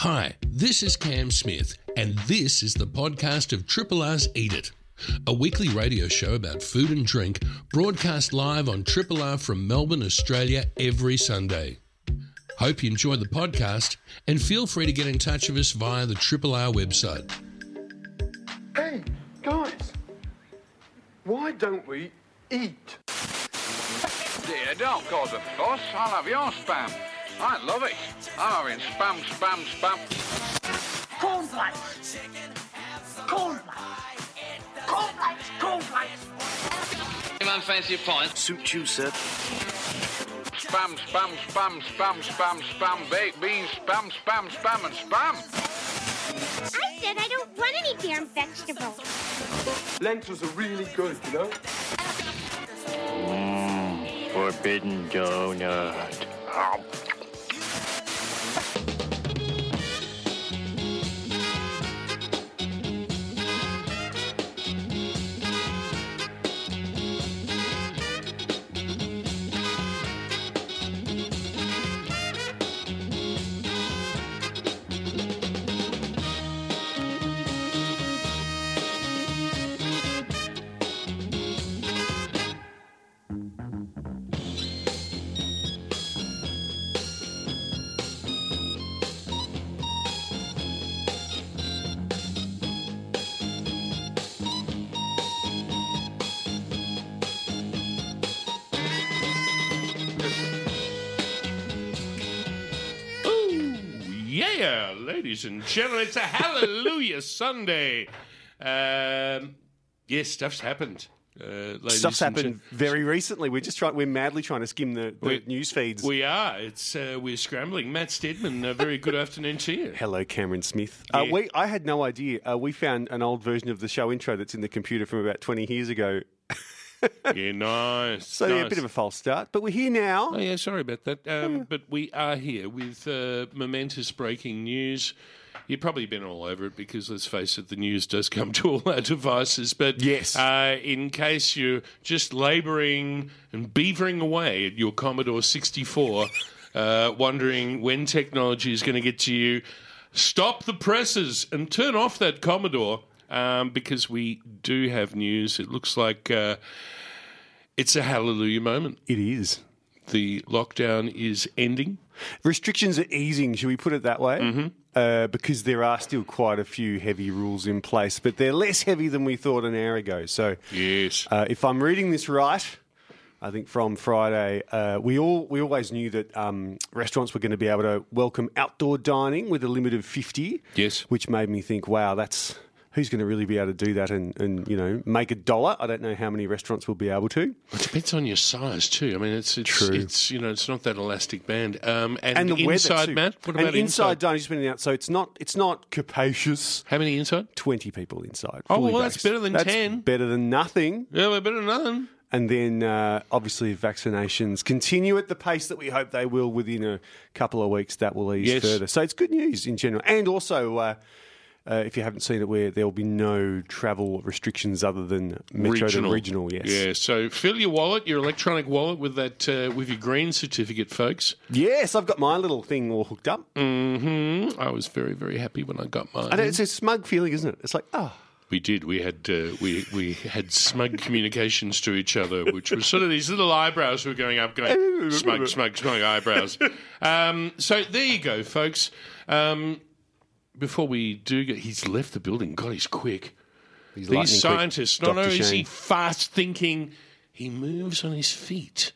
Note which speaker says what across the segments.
Speaker 1: Hi, this is Cam Smith, and this is the podcast of Triple R's Eat It, a weekly radio show about food and drink broadcast live on Triple R from Melbourne, Australia every Sunday. Hope you enjoy the podcast and feel free to get in touch with us via the Triple R website.
Speaker 2: Hey, guys, why don't we eat?
Speaker 3: Dear, don't cause a fuss. I'll have your spam. I love it. I'm having spam, spam, spam.
Speaker 4: Cornflakes. Cornflakes. Cornflakes. Cornflakes.
Speaker 5: Anyone fancy a pint?
Speaker 6: Suit you, sir.
Speaker 3: Spam, spam, spam, spam, spam, spam, baked beans, spam, spam, spam, and spam.
Speaker 7: I said I don't want any damn vegetables.
Speaker 2: Lentils are really good, you know?
Speaker 6: Mmm, Forbidden donut.
Speaker 1: Oh, yeah, ladies and gentlemen, it's a Hallelujah Sunday. Um, yes, stuff's happened. Uh,
Speaker 8: Stuff's happened very recently. We're just trying. We're madly trying to skim the, the
Speaker 1: We-
Speaker 8: news feeds.
Speaker 1: We are. It's uh, we're scrambling. Matt Steadman, a very good afternoon to you.
Speaker 8: Hello, Cameron Smith. Uh, we, I had no idea. Uh, we found an old version of the show intro that's in the computer from about 20 years ago.
Speaker 1: Yeah, nice.
Speaker 8: So, yeah, a bit of a false start. But we're here now.
Speaker 1: Oh, yeah, sorry about that. Um, but we are here with uh, momentous breaking news. You've probably been all over it because, let's face it, the news does come to all our devices. But
Speaker 8: Yes.
Speaker 1: uh, in case you're just labouring and beavering away at your Commodore 64, uh, wondering when technology is going to get to you, stop the presses and turn off that Commodore um, because we do have news. It looks like uh, it's a hallelujah moment
Speaker 8: It is.
Speaker 1: the lockdown is ending.
Speaker 8: Restrictions are easing, should we put it that way?
Speaker 1: Mm-hmm.
Speaker 8: Uh, because there are still quite a few heavy rules in place, but they're less heavy than we thought an hour ago. So,
Speaker 1: Yes.
Speaker 8: uh, if I'm reading this right, I think from Friday, uh, we all we always knew that um, restaurants were going to be able to welcome outdoor dining with a limit of fifty.
Speaker 1: Yes.
Speaker 8: which made me think, wow, that's who's going to really be able to do that and, and you know make a dollar. I don't know how many restaurants will be able to.
Speaker 1: It depends on your size too. I mean, it's it's
Speaker 8: True.
Speaker 1: it's you know it's not that elastic band. Um, and,
Speaker 8: And the
Speaker 1: inside,
Speaker 8: weather.
Speaker 1: Matt. What
Speaker 8: and
Speaker 1: about
Speaker 8: inside dining? Just been out, so it's not it's not capacious.
Speaker 1: How many inside?
Speaker 8: Twenty people inside.
Speaker 1: Oh, well, that's better than
Speaker 8: That's
Speaker 1: 10.
Speaker 8: Better than nothing.
Speaker 1: Yeah, we're better than nothing.
Speaker 8: And then, uh, obviously, if vaccinations continue at the pace that we hope they will within a couple of weeks, that will ease
Speaker 1: Yes.
Speaker 8: further. So it's good news in general. And also, uh, uh, if you haven't seen it, where there will be no travel restrictions other than metro to regional. Yes.
Speaker 1: Yeah. So fill your wallet, your electronic wallet, with that uh, with your green certificate, folks.
Speaker 8: Yes, I've got my little thing all hooked up.
Speaker 1: hmm I was very very happy when I got mine.
Speaker 8: And it's a smug feeling, isn't it? It's like, oh,
Speaker 1: We did. We had uh, we we had smug communications to each other, which was sort of these little eyebrows were going up, going smug, smug, smug eyebrows. Um, so there you go, folks. Um, before we do get, he's left the building. God, he's quick.
Speaker 8: lightning quick,
Speaker 1: These scientists, not
Speaker 8: Dr.
Speaker 1: only is he fast thinking, he moves on his feet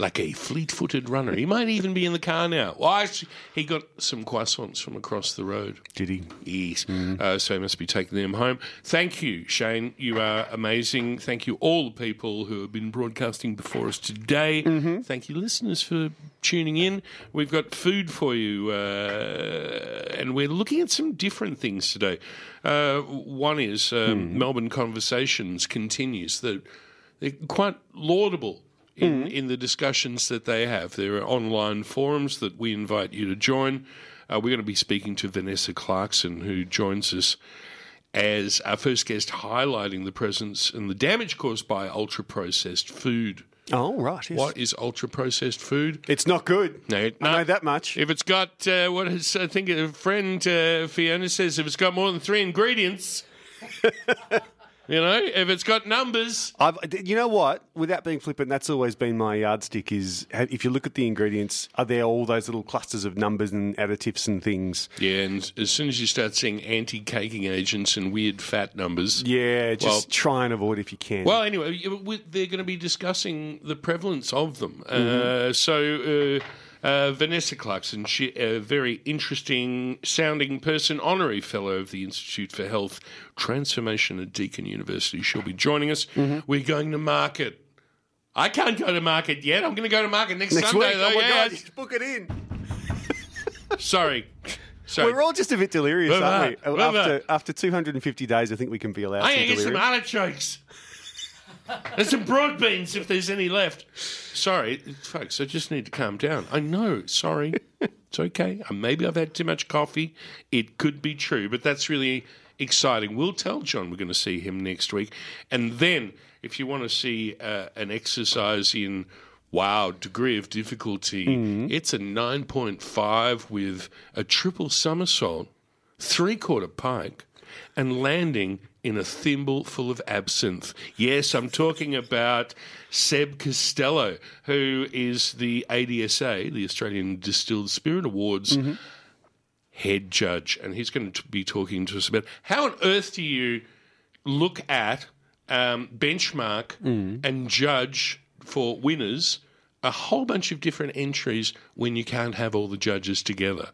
Speaker 1: like a fleet-footed runner. He might even be in the car now. Well, actually, he got some croissants from across the road.
Speaker 8: did he?
Speaker 1: Yes.
Speaker 8: Mm-hmm.
Speaker 1: Uh, so he must be taking them home. Thank you, Shane. You are amazing. Thank you, all the people who have been broadcasting before us today.
Speaker 8: Mm-hmm.
Speaker 1: Thank you, listeners, for tuning in. We've got food for you, uh, and we're looking at some different things today. Uh, one is um,
Speaker 8: Hmm.
Speaker 1: Melbourne Conversations continues. They're, they're quite laudable. In, in the discussions that they have, there are online forums that we invite you to join. Uh, we're going to be speaking to Vanessa Clarkson, who joins us as our first guest, highlighting the presence and the damage caused by ultra processed food
Speaker 8: Oh, right. Yes.
Speaker 1: What is ultra processed food?
Speaker 8: It's not good.
Speaker 1: No,
Speaker 8: I
Speaker 1: no.
Speaker 8: know that much.
Speaker 1: If it's got uh, what is I think a friend uh, Fiona says if it's got more than three ingredients, you know, if it's got numbers,
Speaker 8: I've, you know what? Without being flippant, that's always been my yardstick. Is if you look at the ingredients, are there all those little clusters of numbers and additives and things?
Speaker 1: yeah. And as soon as you start seeing anti-caking agents and weird fat numbers,
Speaker 8: Yeah, just
Speaker 1: Well-
Speaker 8: try and avoid if you can.
Speaker 1: Well, anyway, they're going to be discussing the prevalence of them.
Speaker 8: Mm-hmm.
Speaker 1: Uh, so, uh, uh, Vanessa Clarkson, she, a very interesting sounding person, honorary fellow of the Institute for Health Transformation at Deakin University. She'll be joining us.
Speaker 8: Mm-hmm.
Speaker 1: We're going to market. I can't go to market yet. I'm going to go to market next,
Speaker 8: next
Speaker 1: Sunday,
Speaker 8: week,
Speaker 1: though.
Speaker 8: oh my
Speaker 1: yeah.
Speaker 8: god, just book it in.
Speaker 1: Sorry. Sorry.
Speaker 8: We're all just a bit delirious, aren't we? after after 250 days, I think we can be allowed
Speaker 1: I
Speaker 8: some
Speaker 1: can some artichokes. And some broad beans if there's any left. Sorry, folks, I just need to calm down. I know, sorry. It's okay. Uh, Maybe I've had too much coffee. It could be true, but that's really exciting. We'll tell John we're going to see him next week. And then, if you want to see uh, an exercise in wow degree of difficulty, it's a 9.5 with a triple somersault three quarter pike, and landing in a thimble full of absinthe. Yes, I'm talking about Seb Costello, who is the ADSA, the Australian Distilled Spirit Awards head judge, and he's going to be talking to us about how on earth do you look at, um, benchmark, and judge for winners a whole bunch of different entries when you can't have all the judges together.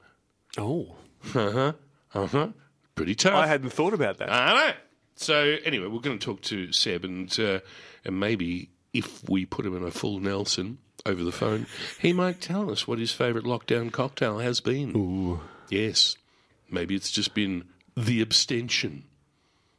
Speaker 8: Oh,
Speaker 1: Uh huh. Uh huh. Pretty tough.
Speaker 8: I hadn't thought about that.
Speaker 1: I know. So anyway, we're going to talk to Seb, and uh, and maybe if we put him in a full Nelson over the phone, he might tell us what his favourite lockdown cocktail has been. Ooh. Yes. Maybe it's just been the abstention.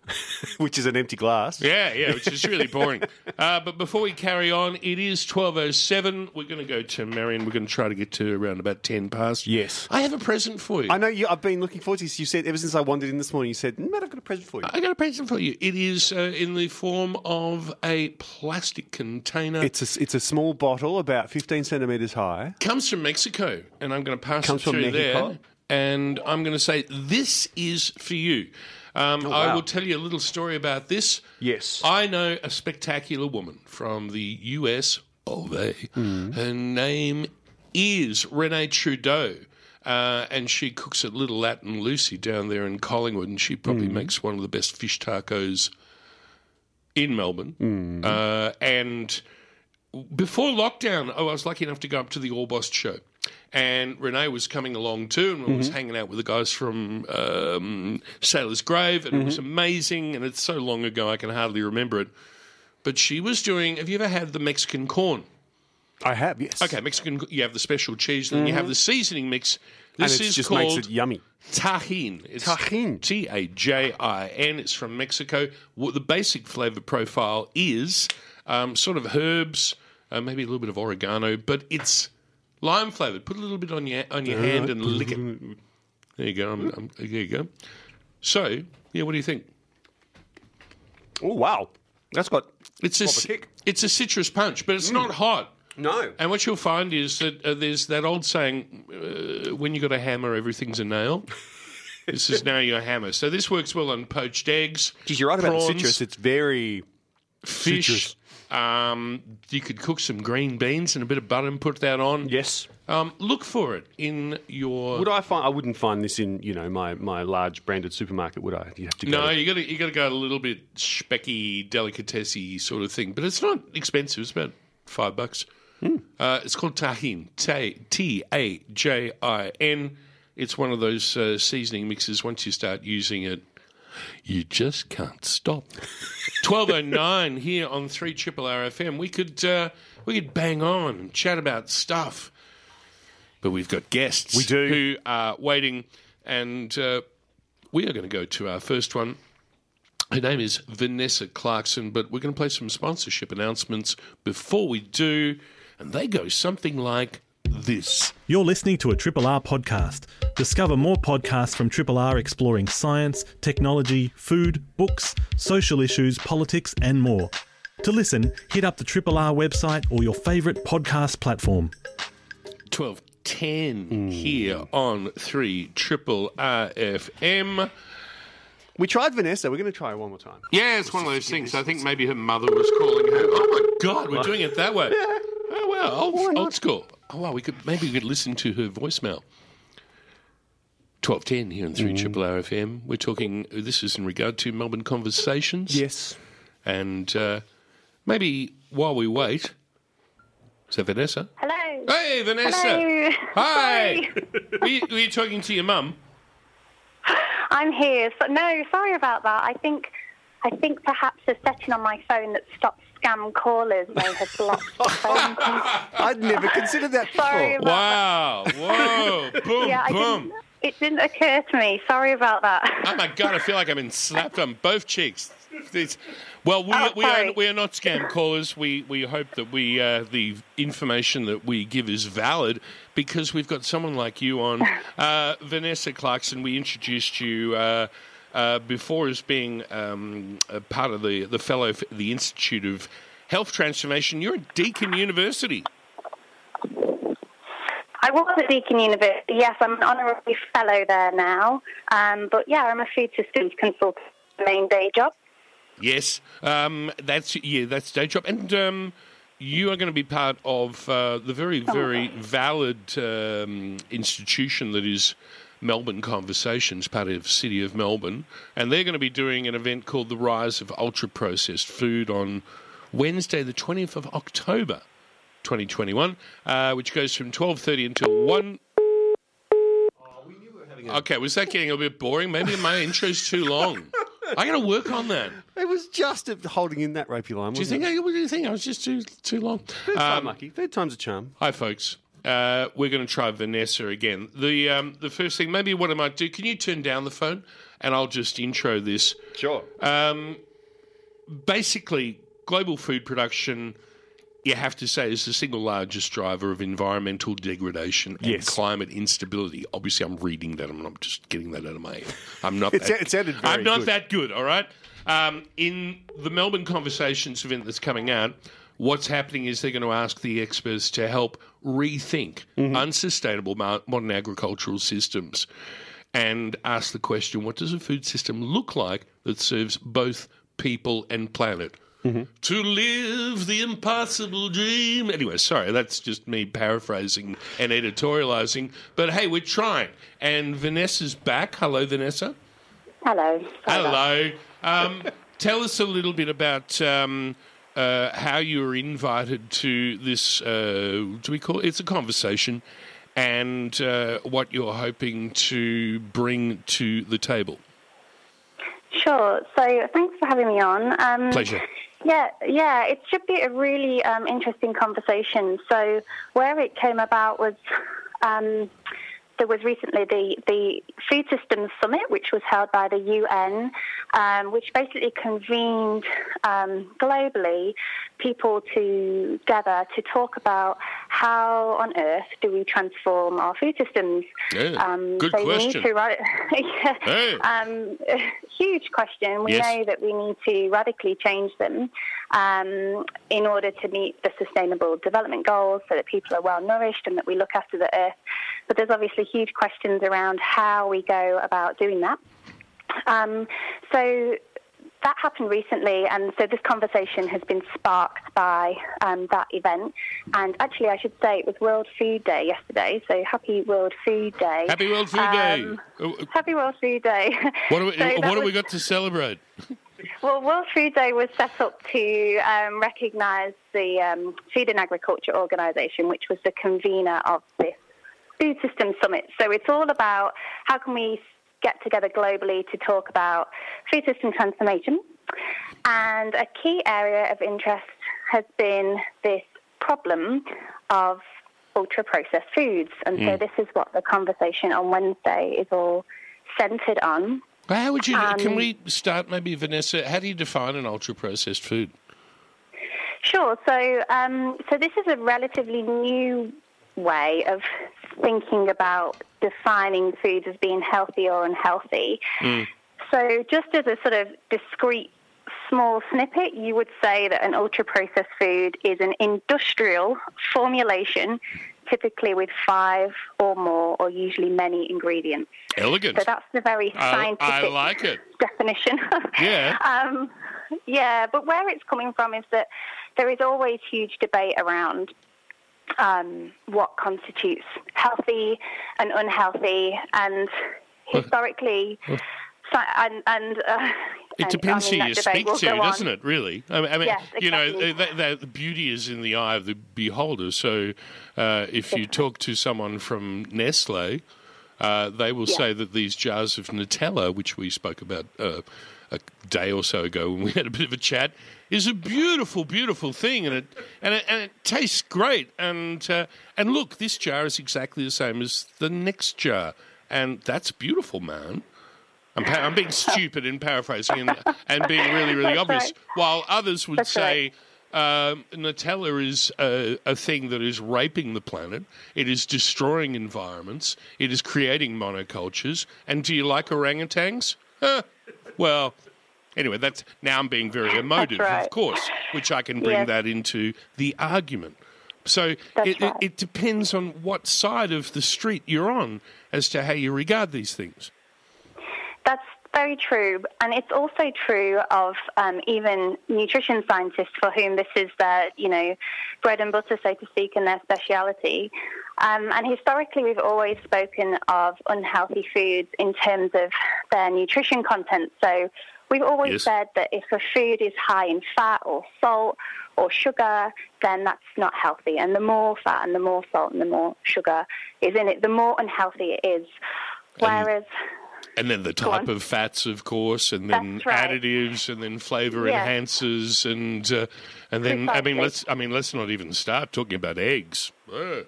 Speaker 8: Which is an empty glass.
Speaker 1: Yeah, yeah, which is really boring. uh, but before we carry on, it is twelve oh seven. We're going to go to Marion. We're going to try to get to around about ten past.
Speaker 8: Yes.
Speaker 1: I have a present for you.
Speaker 8: I know you. I've been looking forward to this. You said ever since I wandered in this morning. You said, "Matt, I've got a present for you."
Speaker 1: I got a present for you. It is uh, in the form of a plastic container.
Speaker 8: It's a it's a small bottle, about 15 centimeters high.
Speaker 1: comes from Mexico, and I'm going to pass
Speaker 8: Comes
Speaker 1: it
Speaker 8: from
Speaker 1: through
Speaker 8: Mexico?
Speaker 1: there. And I'm going to say, this is for you. Um, I
Speaker 8: Oh, wow.
Speaker 1: will tell you a little story about this.
Speaker 8: Yes.
Speaker 1: I know a spectacular woman from the US of A.
Speaker 8: Hmm.
Speaker 1: Her name is Renee Trudeau. Uh, and she cooks at Little Latin Lucy down there in Collingwood, and she probably makes one of the best fish tacos in Melbourne.
Speaker 8: Hmm.
Speaker 1: Uh, and before lockdown, oh, I was lucky enough to go up to the Orbost show. And Renee was coming along too, and
Speaker 8: Mm-hmm.
Speaker 1: was hanging out with the guys from um, Sailor's Grave, and it was
Speaker 8: Mm-hmm.
Speaker 1: amazing. And it's so long ago, I can hardly remember it. But she was doing. Have you ever had the Mexican corn?
Speaker 8: I have, yes.
Speaker 1: Okay, Mexican. You have the special cheese, then you have the seasoning mix.
Speaker 8: Mm-hmm. And
Speaker 1: This is
Speaker 8: just
Speaker 1: called
Speaker 8: makes it yummy.
Speaker 1: Tajin. It's
Speaker 8: Tajin.
Speaker 1: T A J I N. It's from Mexico. What the basic flavor profile is um, sort of herbs, uh, maybe a little bit of oregano, but it's lime flavored. Put a little bit on your on your hand and lick it. There you go. I'm, I'm, there you go. So, yeah, what do you think?
Speaker 8: Oh wow, that's got
Speaker 1: It's a
Speaker 8: Proper
Speaker 1: ci-
Speaker 8: kick.
Speaker 1: it's a citrus punch, but it's not hot.
Speaker 8: no.
Speaker 1: And what you'll find is that uh, there's that old saying, uh, when you got a hammer, everything's a nail. this is now your hammer. So this works well on poached eggs.
Speaker 8: Geez, you're right about the citrus. It's very
Speaker 1: fish.
Speaker 8: citrus.
Speaker 1: Um, you could cook some green beans and a bit of butter and put that on.
Speaker 8: yes.
Speaker 1: Um, look for it in your.
Speaker 8: Would I find? I wouldn't find this in you know my, my large branded supermarket, would I? You have to go.
Speaker 1: no, you got to you got to go a little bit specky, delicatessy sort of thing, but it's not expensive. It's about five bucks.
Speaker 8: Hmm.
Speaker 1: Uh, it's called Tajin. T A J I N. It's one of those uh, seasoning mixes. Once you start using it, you just can't stop. Twelve oh nine here on three triple RFM. We could uh, we could bang on and chat about stuff, but we've got guests.
Speaker 8: We do.
Speaker 1: who are waiting, and uh, we are going to go to our first one. Her name is Vanessa Clarkson, but we're going to play some sponsorship announcements before we do, and they go something like this.
Speaker 5: You're listening to a Triple R podcast. Discover more podcasts from Triple R exploring science, technology, food, books, social issues, politics, and more. To listen, hit up the Triple R website or your favourite podcast platform.
Speaker 1: 1210 hmm. here on 3 Triple RFM.
Speaker 8: We tried Vanessa. We're going to try it one more time.
Speaker 1: Yeah, it's one of those things. I think maybe her mother was calling her. Oh my God, we're doing it that way. Oh well, old, old school. Oh well, we could maybe we could listen to her voicemail. Twelve ten here on three Triple R FM. We're talking. This is in regard to Melbourne conversations.
Speaker 8: Yes.
Speaker 1: and uh, maybe while we wait. Is that Vanessa?
Speaker 9: Hello.
Speaker 1: Hey, Vanessa.
Speaker 9: Hello.
Speaker 1: Hi.
Speaker 9: Sorry.
Speaker 1: were, you, were you talking to your mum?
Speaker 9: I'm here. So, no, sorry about that. I think I think perhaps a setting on my phone that stops scam callers may have blocked the phone.
Speaker 8: I'd never considered that
Speaker 9: Sorry
Speaker 8: before.
Speaker 9: about
Speaker 1: Wow! Whoa! Boom!
Speaker 9: yeah, I
Speaker 1: boom!
Speaker 9: didn't, it didn't occur to me. Sorry about that.
Speaker 1: Oh my god! I feel like I've been slapped on both cheeks. It's- well, we,
Speaker 9: Oh,
Speaker 1: we are we are not scam callers. We we hope that we uh, the information that we give is valid because we've got someone like you on, uh, Vanessa Clarkson. We introduced you. Uh, uh, before as being um, a part of the, the fellow for the Institute of Health Transformation, you're at Deakin University.
Speaker 9: I was at Deakin University. Yes, I'm an honorary fellow there now. Um, but yeah, I'm a food systems consultant. Main day job.
Speaker 1: Yes, um, that's yeah, that's day job, and um, you are going to be part of uh, the very, very valid um, institution that is Melbourne Conversations, part of City of Melbourne, and they're going to be doing an event called the Rise of Ultra Processed Food on Wednesday, the twentieth of October, twenty twenty one, uh, which goes from twelve thirty until one. Okay, was that getting a bit boring? Maybe my intro's too long. I got to work on that.
Speaker 8: It was just holding in that ropey line.
Speaker 1: Do you think?
Speaker 8: it?
Speaker 1: I, what do you think? I was just too too long.
Speaker 8: Third time
Speaker 1: Um,
Speaker 8: lucky. Third time's a charm.
Speaker 1: hi, folks. Uh, we're going to try Vanessa again. The um, the first thing, maybe what I might do. Can you turn down the phone, and I'll just intro this.
Speaker 8: Sure.
Speaker 1: Um, basically, global food production. You have to say is the single largest driver of environmental degradation and
Speaker 8: Yes.
Speaker 1: climate instability. Obviously, I'm reading that. I'm not just getting that out of my head. I'm not.
Speaker 8: It
Speaker 1: that,
Speaker 8: sa- it sounded very
Speaker 1: I'm not
Speaker 8: good.
Speaker 1: that good. All right. Um, in the Melbourne Conversations event that's coming out, what's happening is they're going to ask the experts to help rethink
Speaker 8: Mm-hmm.
Speaker 1: unsustainable modern agricultural systems and ask the question what does a food system look like that serves both people and planet? To live the impossible dream. Anyway, sorry, that's just me paraphrasing and editorializing. But hey, we're trying. And Vanessa's back. Hello, Vanessa.
Speaker 9: Hello. Sorry
Speaker 1: Hello. Um, tell us a little bit about um, uh, how you were invited to this. Uh, do we call it? It's a conversation, and uh, what you're hoping to bring to the table.
Speaker 9: Sure. So thanks for having me on. Um,
Speaker 1: Pleasure.
Speaker 9: Yeah, yeah, it should be a really um, interesting conversation. So where it came about was um, there was recently the, the Food Systems Summit, which was held by the UN, um, which basically convened um, globally people together to talk about how on earth do we transform our food systems.
Speaker 1: Yeah, good
Speaker 9: so we
Speaker 1: question.
Speaker 9: need to yeah,
Speaker 1: Hey.
Speaker 9: um, huge question. We
Speaker 1: Yes.
Speaker 9: know that we need to radically change them um, in order to meet the sustainable development goals so that people are well nourished and that we look after the earth. But there's obviously huge questions around how we go about doing that. Um, so that happened recently, and so this conversation has been sparked by um, that event. And actually, I should say it was World Food Day yesterday, so happy World Food Day.
Speaker 1: Happy World Food
Speaker 9: Um,
Speaker 1: Day.
Speaker 9: Happy World Food Day.
Speaker 1: What, do we,
Speaker 9: So
Speaker 1: what have we got to celebrate?
Speaker 9: well, World Food Day was set up to um, recognise the um, Food and Agriculture Organisation, which was the convener of this Food System Summit. So it's all about how can we get together globally to talk about food system transformation. And a key area of interest has been this problem of ultra processed foods. And so this is what the conversation on Wednesday is all centred on.
Speaker 1: Well, How would you? can
Speaker 9: Um,
Speaker 1: we start maybe, Vanessa? How do you define an ultra processed food?
Speaker 9: Sure. So, um, so this is a relatively new way of thinking about defining foods as being healthy or unhealthy. So, just as a sort of discrete small snippet, you would say that an ultra processed food is an industrial formulation, typically with five or more, or usually many ingredients.
Speaker 1: Elegant.
Speaker 9: So that's the very
Speaker 1: I-
Speaker 9: scientific
Speaker 1: I like it.
Speaker 9: definition.
Speaker 1: Yeah.
Speaker 9: um, yeah, but where it's coming from is that there is always huge debate around um, what constitutes healthy and unhealthy, and historically, and, and uh,
Speaker 1: It depends
Speaker 9: I mean,
Speaker 1: who you speak to, doesn't it? Really, I mean,
Speaker 9: Yes,
Speaker 1: you know,
Speaker 9: exactly.
Speaker 1: that, that, the beauty is in the eye of the beholder. So, uh, if you talk to someone from Nestle, uh, they will
Speaker 9: Yeah.
Speaker 1: say that these jars of Nutella, which we spoke about uh, a day or so ago when we had a bit of a chat, is a beautiful, beautiful thing, and it and it, and it tastes great. And uh, and look, this jar is exactly the same as the next jar, and that's beautiful, man. I'm, pa- I'm being stupid in paraphrasing and, and being really, really obvious.
Speaker 9: right.
Speaker 1: While others would
Speaker 9: That's
Speaker 1: say um, Nutella is a, a thing that is raping the planet, it is destroying environments, it is creating monocultures. And do you like orangutans? Huh. Well, anyway, that's now I'm being very emotive,
Speaker 9: right.
Speaker 1: of course, which I can bring
Speaker 9: Yes.
Speaker 1: that into the argument. So it,
Speaker 9: right.
Speaker 1: it, it depends on what side of the street you're on as to how you regard these things.
Speaker 9: That's very true, and it's also true of um, even nutrition scientists for whom this is their, you know, bread and butter, so to speak, and their speciality. Um, and historically, we've always spoken of unhealthy foods in terms of their nutrition content. So we've always
Speaker 1: Yes.
Speaker 9: said that if a food is high in fat or salt or sugar, then that's not healthy. And the more fat and the more salt and the more sugar is in it, the more unhealthy it is. Whereas
Speaker 1: And then the type of fats, of course, and then
Speaker 9: right.
Speaker 1: additives, and then flavour
Speaker 9: Yeah.
Speaker 1: enhancers, and uh, and then I mean let's I mean let's not even start talking about eggs. Ugh.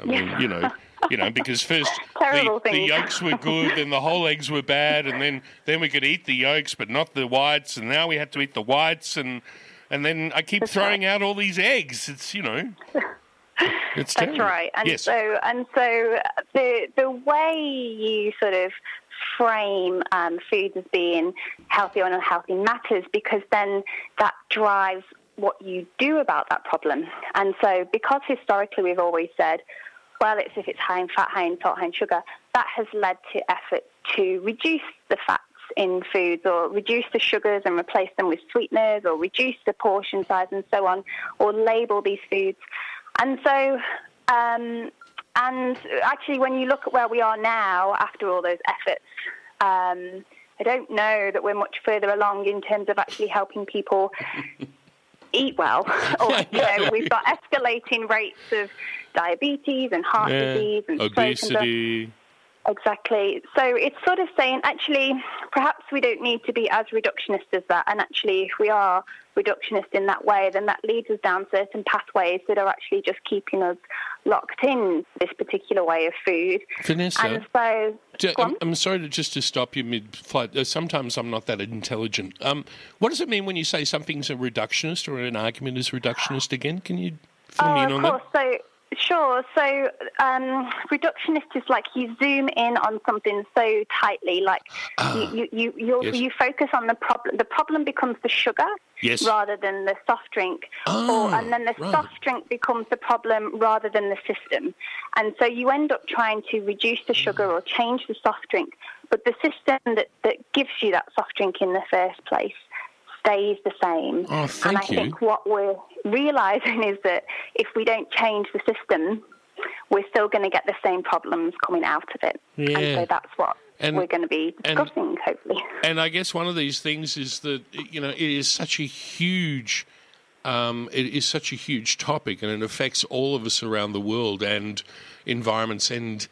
Speaker 1: I mean you know you know because first the, the yolks were good, then the whole eggs were bad, and then then we could eat the yolks but not the whites, and now we have to eat the whites, and and then I keep throwing out all these eggs. It's you know. It's
Speaker 9: That's right. And
Speaker 1: yes.
Speaker 9: so and so the the way you sort of frame um, foods as being healthy or unhealthy matters because then that drives what you do about that problem. And so because historically we've always said, well, it's if it's high in fat, high in salt, high in sugar, that has led to efforts to reduce the fats in foods or reduce the sugars and replace them with sweeteners or reduce the portion size and so on or label these foods. And so, um, and actually, when you look at where we are now after all those efforts, um, I don't know that we're much further along in terms of actually helping people eat well. or, you know, we've got escalating rates of diabetes and heart
Speaker 1: Yeah.
Speaker 9: disease and stroke and stuff.
Speaker 1: Obesity.
Speaker 9: Exactly. So it's sort of saying, actually, perhaps we don't need to be as reductionist as that. And actually, if we are reductionist in that way, then that leads us down certain pathways that are actually just keeping us locked in this particular way of food.
Speaker 1: Vanessa.
Speaker 9: And so, Go
Speaker 1: I'm. I'm sorry to just to stop you mid-flight. Uh, sometimes I'm not that intelligent. Um, what does it mean when you say something's a reductionist or an argument is reductionist? Again, can you fill me
Speaker 9: oh,
Speaker 1: in on that?
Speaker 9: of course. So, sure. So, um, reductionist is like you zoom in on something so tightly, like ah, you you you you,
Speaker 1: Yes.
Speaker 9: you focus on the problem. The problem becomes the sugar
Speaker 1: Yes.
Speaker 9: rather than the soft drink,
Speaker 1: Oh,
Speaker 9: or, ah, and then the
Speaker 1: right.
Speaker 9: soft drink becomes the problem rather than the system. And so you end up trying to reduce the sugar mm. or change the soft drink, but the system that, that gives you that soft drink in the first place stays the same.
Speaker 1: Oh,
Speaker 9: and I
Speaker 1: you.
Speaker 9: think what we're realizing is that if we don't change the system, we're still going to get the same problems coming out of it.
Speaker 1: Yeah.
Speaker 9: And so that's what
Speaker 1: And-
Speaker 9: we're going to be
Speaker 1: and-
Speaker 9: discussing, hopefully.
Speaker 1: And I guess one of these things is that you know it is such a huge, um, it is such a huge topic, and it affects all of us around the world and environments, and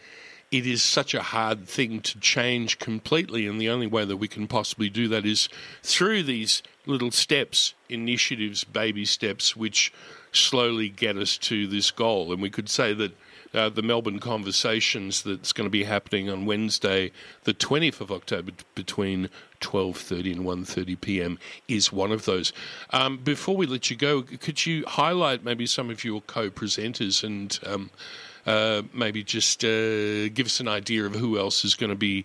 Speaker 1: it is such a hard thing to change completely. And the only way that we can possibly do that is through these little steps, initiatives, baby steps, which slowly get us to this goal. And we could say that uh, the Melbourne Conversations that's going to be happening on Wednesday, the 20th of October, between 12:30 and 1:30 p.m. is one of those. Um, before we let you go, could you highlight maybe some of your co-presenters and um, uh, maybe just uh, give us an idea of who else is going to be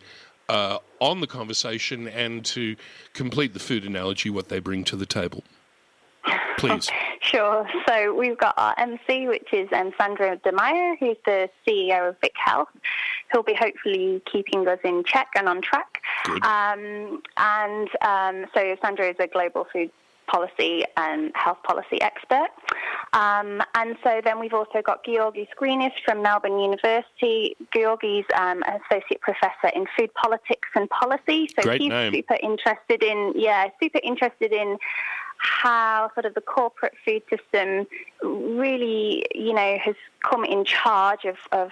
Speaker 1: uh, on the conversation and to complete the food analogy, what they bring to the table. Please.
Speaker 9: Sure. So we've got our MC, which is um, Sandro Demaio, who's the CEO of Vic Health. He'll be hopefully keeping us in check and on track. Um, and um, so Sandra is a global food policy and health policy expert. Um, and so then we've also got Gyorgy Scrinis from Melbourne University. Gyorgy's um, an associate professor in food politics and policy. So
Speaker 1: Great
Speaker 9: he's
Speaker 1: name.
Speaker 9: super interested in, yeah, super interested in how sort of the corporate food system really, you know, has come in charge of, of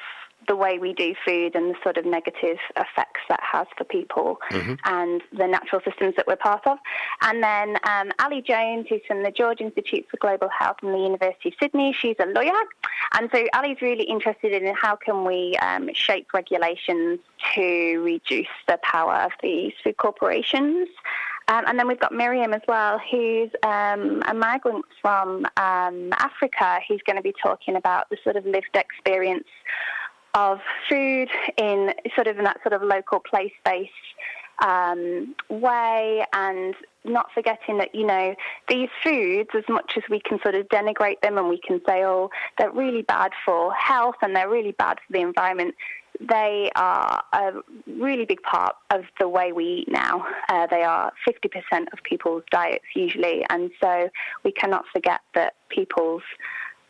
Speaker 9: the way we do food and the sort of negative effects that has for people and the natural systems that we're part of. And then um, Ali Jones, who's from the George Institute for Global Health from the University of Sydney, she's a lawyer. And so Ali's really interested in how can we um, shape regulations to reduce the power of these food corporations. Um, and then we've got Miriam as well, who's um, a migrant from um, Africa, who's going to be talking about the sort of lived experience of food in sort of in that sort of local place-based um, way, and not forgetting that you know these foods, as much as we can sort of denigrate them and we can say, oh, they're really bad for health and they're really bad for the environment. They are a really big part of the way we eat now. Uh, they are 50% of people's diets usually, and so we cannot forget that people's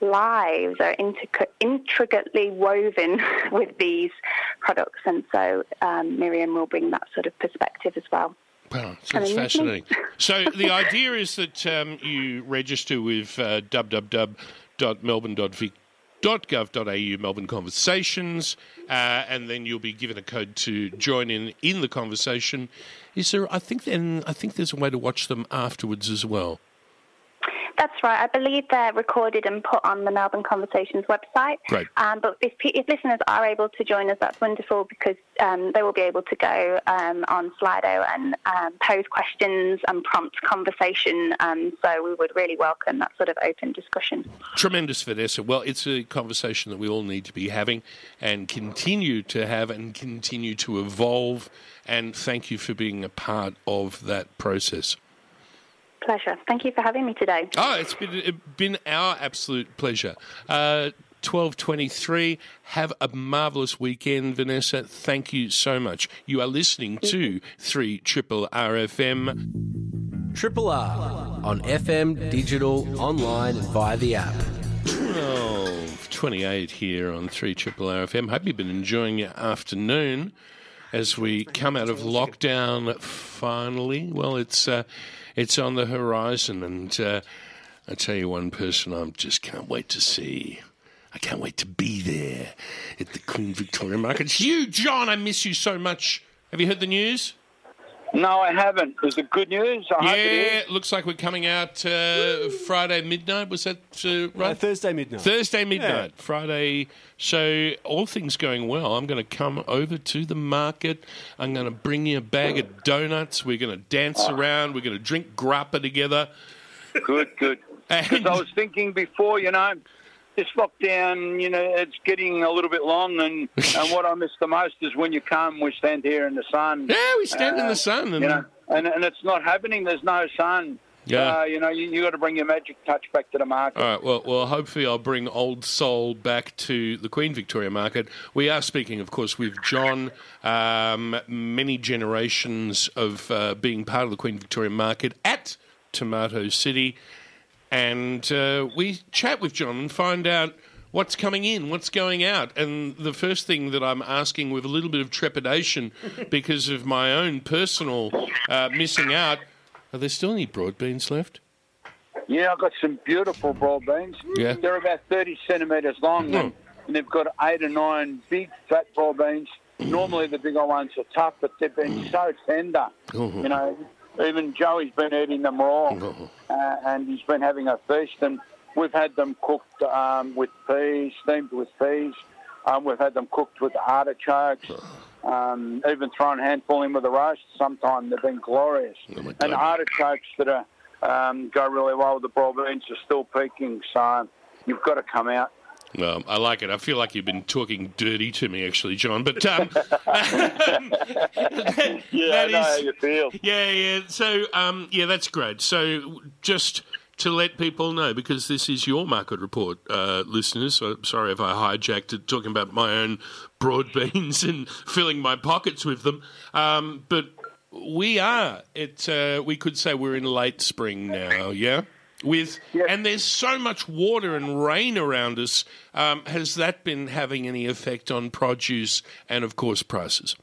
Speaker 9: lives are intric- intricately woven with these products, and so um, Miriam will bring that sort of perspective as well.
Speaker 1: Wow, sounds fascinating. So the idea is that um, you register with uh, www.melbourne.vic.gov.au Melbourne Conversations, uh, and then you'll be given a code to join in in the conversation. Is there? I think then I think there's a way to watch them afterwards as well.
Speaker 9: That's right. I believe they're recorded and put on the Melbourne Conversations website.
Speaker 1: Great.
Speaker 9: Um, but if, if listeners are able to join us, that's wonderful because um, they will be able to go um, on Slido and um, pose questions and prompt conversation. Um, so we would really welcome that sort of open discussion.
Speaker 1: Tremendous, Vanessa. Well, it's a conversation that we all need to be having and continue to have and continue to evolve. And thank you for being a part of that process.
Speaker 9: Pleasure. Thank you for having me today.
Speaker 1: Oh, it's been it's been our absolute pleasure. Uh, Twelve twenty three. Have a marvelous weekend, Vanessa. Thank you so much. You are listening to three triple RFM.
Speaker 10: Triple R on FM, digital, online, and via the app.
Speaker 1: 1228 here on 3 Triple RFM. Hope you've been enjoying your afternoon as we come out of lockdown finally. Well, it's uh, it's on the horizon, and uh, I tell you one person I just can't wait to see. I can't wait to be there at the Queen Victoria Market. It's you, John. I miss you so much. Have you heard the news?
Speaker 11: No, I haven't. Is it good news? I
Speaker 1: yeah,
Speaker 11: hope it is.
Speaker 1: looks like we're coming out uh, Friday midnight. Was that uh, right?
Speaker 8: Uh, Thursday midnight.
Speaker 1: Thursday midnight, Friday. So all things going well, I'm going to come over to the market. I'm going to bring you a bag of donuts. We're going to dance around. We're going to drink grappa together.
Speaker 11: Good, good. Because I was thinking before, you know, this lockdown, you know, it's getting a little bit long, and, and what I miss the most is when you come, we stand here in the sun.
Speaker 1: Yeah, we stand in the sun, and
Speaker 11: you know, and, and it's not happening. There's no sun.
Speaker 1: Yeah.
Speaker 11: Uh, you know, you, you got to bring your magic touch back to the market.
Speaker 1: All right. Well, well. Hopefully, I'll bring old soul back to the Queen Victoria Market. We are speaking, of course, with John. Um, many generations of uh, being part of the Queen Victoria Market at Tomato City, and uh, we chat with John and find out what's coming in, what's going out. And the first thing that I'm asking with a little bit of trepidation because of my own personal uh, missing out. Are there still any broad beans left?
Speaker 11: Yeah, I've got some beautiful broad beans.
Speaker 1: Yeah.
Speaker 11: They're about 30 centimetres long, and, and they've got eight or nine big, fat broad beans. Normally, the bigger ones are tough, but they've been so tender.
Speaker 1: Mhm.
Speaker 11: You know, even Joey's been eating them raw, uh, and he's been having a feast. And we've had them cooked um, with peas, steamed with peas. Um, we've had them cooked with artichokes. Um, even thrown a handful in with a roast. Sometimes they've been glorious. and artichokes that are um, go really well with the broad beans are still peaking. So you've got to come out.
Speaker 1: Well, I like it. I feel like you've been talking dirty to me, actually, John. But um,
Speaker 11: yeah,
Speaker 1: that is-
Speaker 11: you feel.
Speaker 1: Yeah, yeah. So, um, yeah, that's great. So, just to let people know, because this is your market report, uh, listeners. So, sorry if I hijacked it, talking about my own broad beans and filling my pockets with them. Um, but we are. It. Uh, we could say we're in late spring now. Yeah. With and there's so much water and rain around us. Um, has that been having any effect on produce and, of course, prices?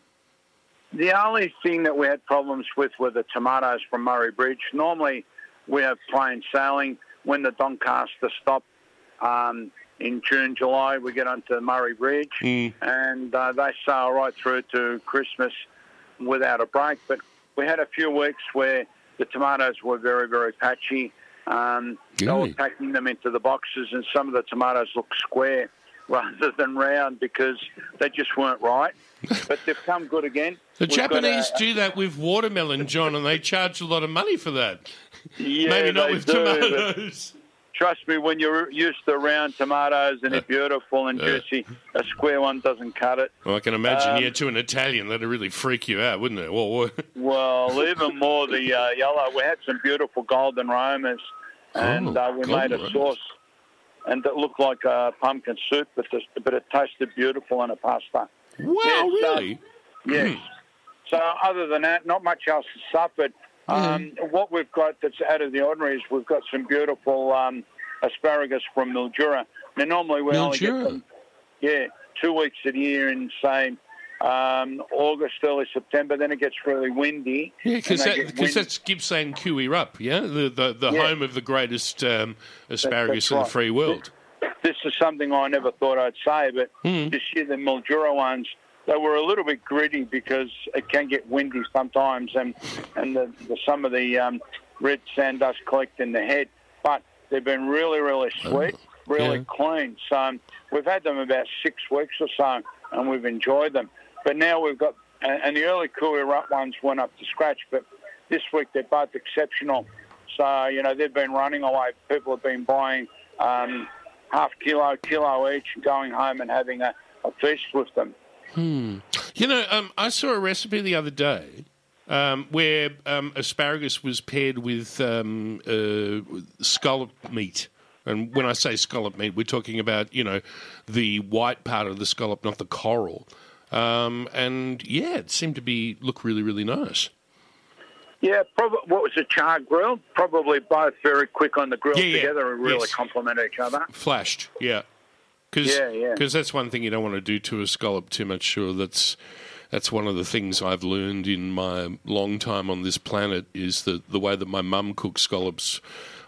Speaker 11: The only thing that we had problems with were the tomatoes from Murray Bridge. Normally, we have plain sailing. When the Doncaster stop um, in June, July, we get onto Murray Bridge, and uh, they sail right through to Christmas without a break. But we had a few weeks where the tomatoes were very, very patchy. Um, They were packing them into the boxes, and some of the tomatoes look square rather than round because they just weren't right. But they've come good again.
Speaker 1: The
Speaker 11: We've
Speaker 1: Japanese
Speaker 11: a-
Speaker 1: do that with watermelon, John, and they charge a lot of money for that.
Speaker 11: Yeah,
Speaker 1: Maybe not with
Speaker 11: do,
Speaker 1: tomatoes.
Speaker 11: Trust me, when you're used to round tomatoes and they're beautiful and
Speaker 1: Uh.
Speaker 11: juicy, a square one doesn't cut it.
Speaker 1: Well, I can imagine,
Speaker 11: Um,
Speaker 1: yeah, to an Italian, that'd really freak you out, wouldn't it? Well,
Speaker 11: Well, even more the uh, yellow. We had some beautiful golden romas, and
Speaker 1: Oh,
Speaker 11: uh, we made a sauce, and it looked like uh, pumpkin soup, but, the, but it tasted beautiful in a pasta.
Speaker 1: wow,
Speaker 11: Yes, uh,
Speaker 1: really?
Speaker 11: Yes.
Speaker 1: Hmm.
Speaker 11: So other than that, not much else has suffered. Um, what we've got that's out of the ordinary is we've got some beautiful um, asparagus from Mildura. Now normally we only get them, yeah, two weeks a year in say um, August, early September. Then it gets really windy.
Speaker 1: Yeah, because that,
Speaker 11: get
Speaker 1: because
Speaker 11: wind-
Speaker 1: that's Gippsland Koo Wee Rup, yeah? The, the, the
Speaker 11: Yeah.
Speaker 1: home of the greatest um, asparagus
Speaker 11: that's
Speaker 1: in the free world.
Speaker 11: this is something I never thought I'd say, but
Speaker 1: Hmm.
Speaker 11: this year the Mildura ones, they were a little bit gritty because it can get windy sometimes, and and the, the some of the um, red sand dust collect in the head. But they've been really, really sweet, really
Speaker 1: yeah.
Speaker 11: clean. So um, we've had them about six weeks or so, and we've enjoyed them. But now we've got, and, and the early Koo Wee Rup ones went up to scratch, but this week they're both exceptional. So you know they've been running away. People have been buying. Um, half kilo, kilo each, going home and having a, a feast with them.
Speaker 1: You know, um, I saw a recipe the other day um, where um, asparagus was paired with um, uh, scallop meat. And when I say scallop meat, we're talking about, you know, the white part of the scallop, not the coral. Um, and yeah, it seemed to be look really, really nice.
Speaker 11: Yeah, probably. What was it? Char grill? Probably both very quick on the grill
Speaker 1: Yeah, yeah.
Speaker 11: together and really
Speaker 1: Yes.
Speaker 11: complement each other.
Speaker 1: Flashed, yeah. Cause,
Speaker 11: Yeah, yeah.
Speaker 1: Because that's one thing you don't want to do to a scallop too much. Sure, that's that's one of the things I've learned in my long time on this planet is that the way that my mum cooks scallops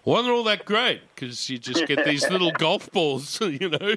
Speaker 1: wasn't all that great because you just get these little golf balls, you know.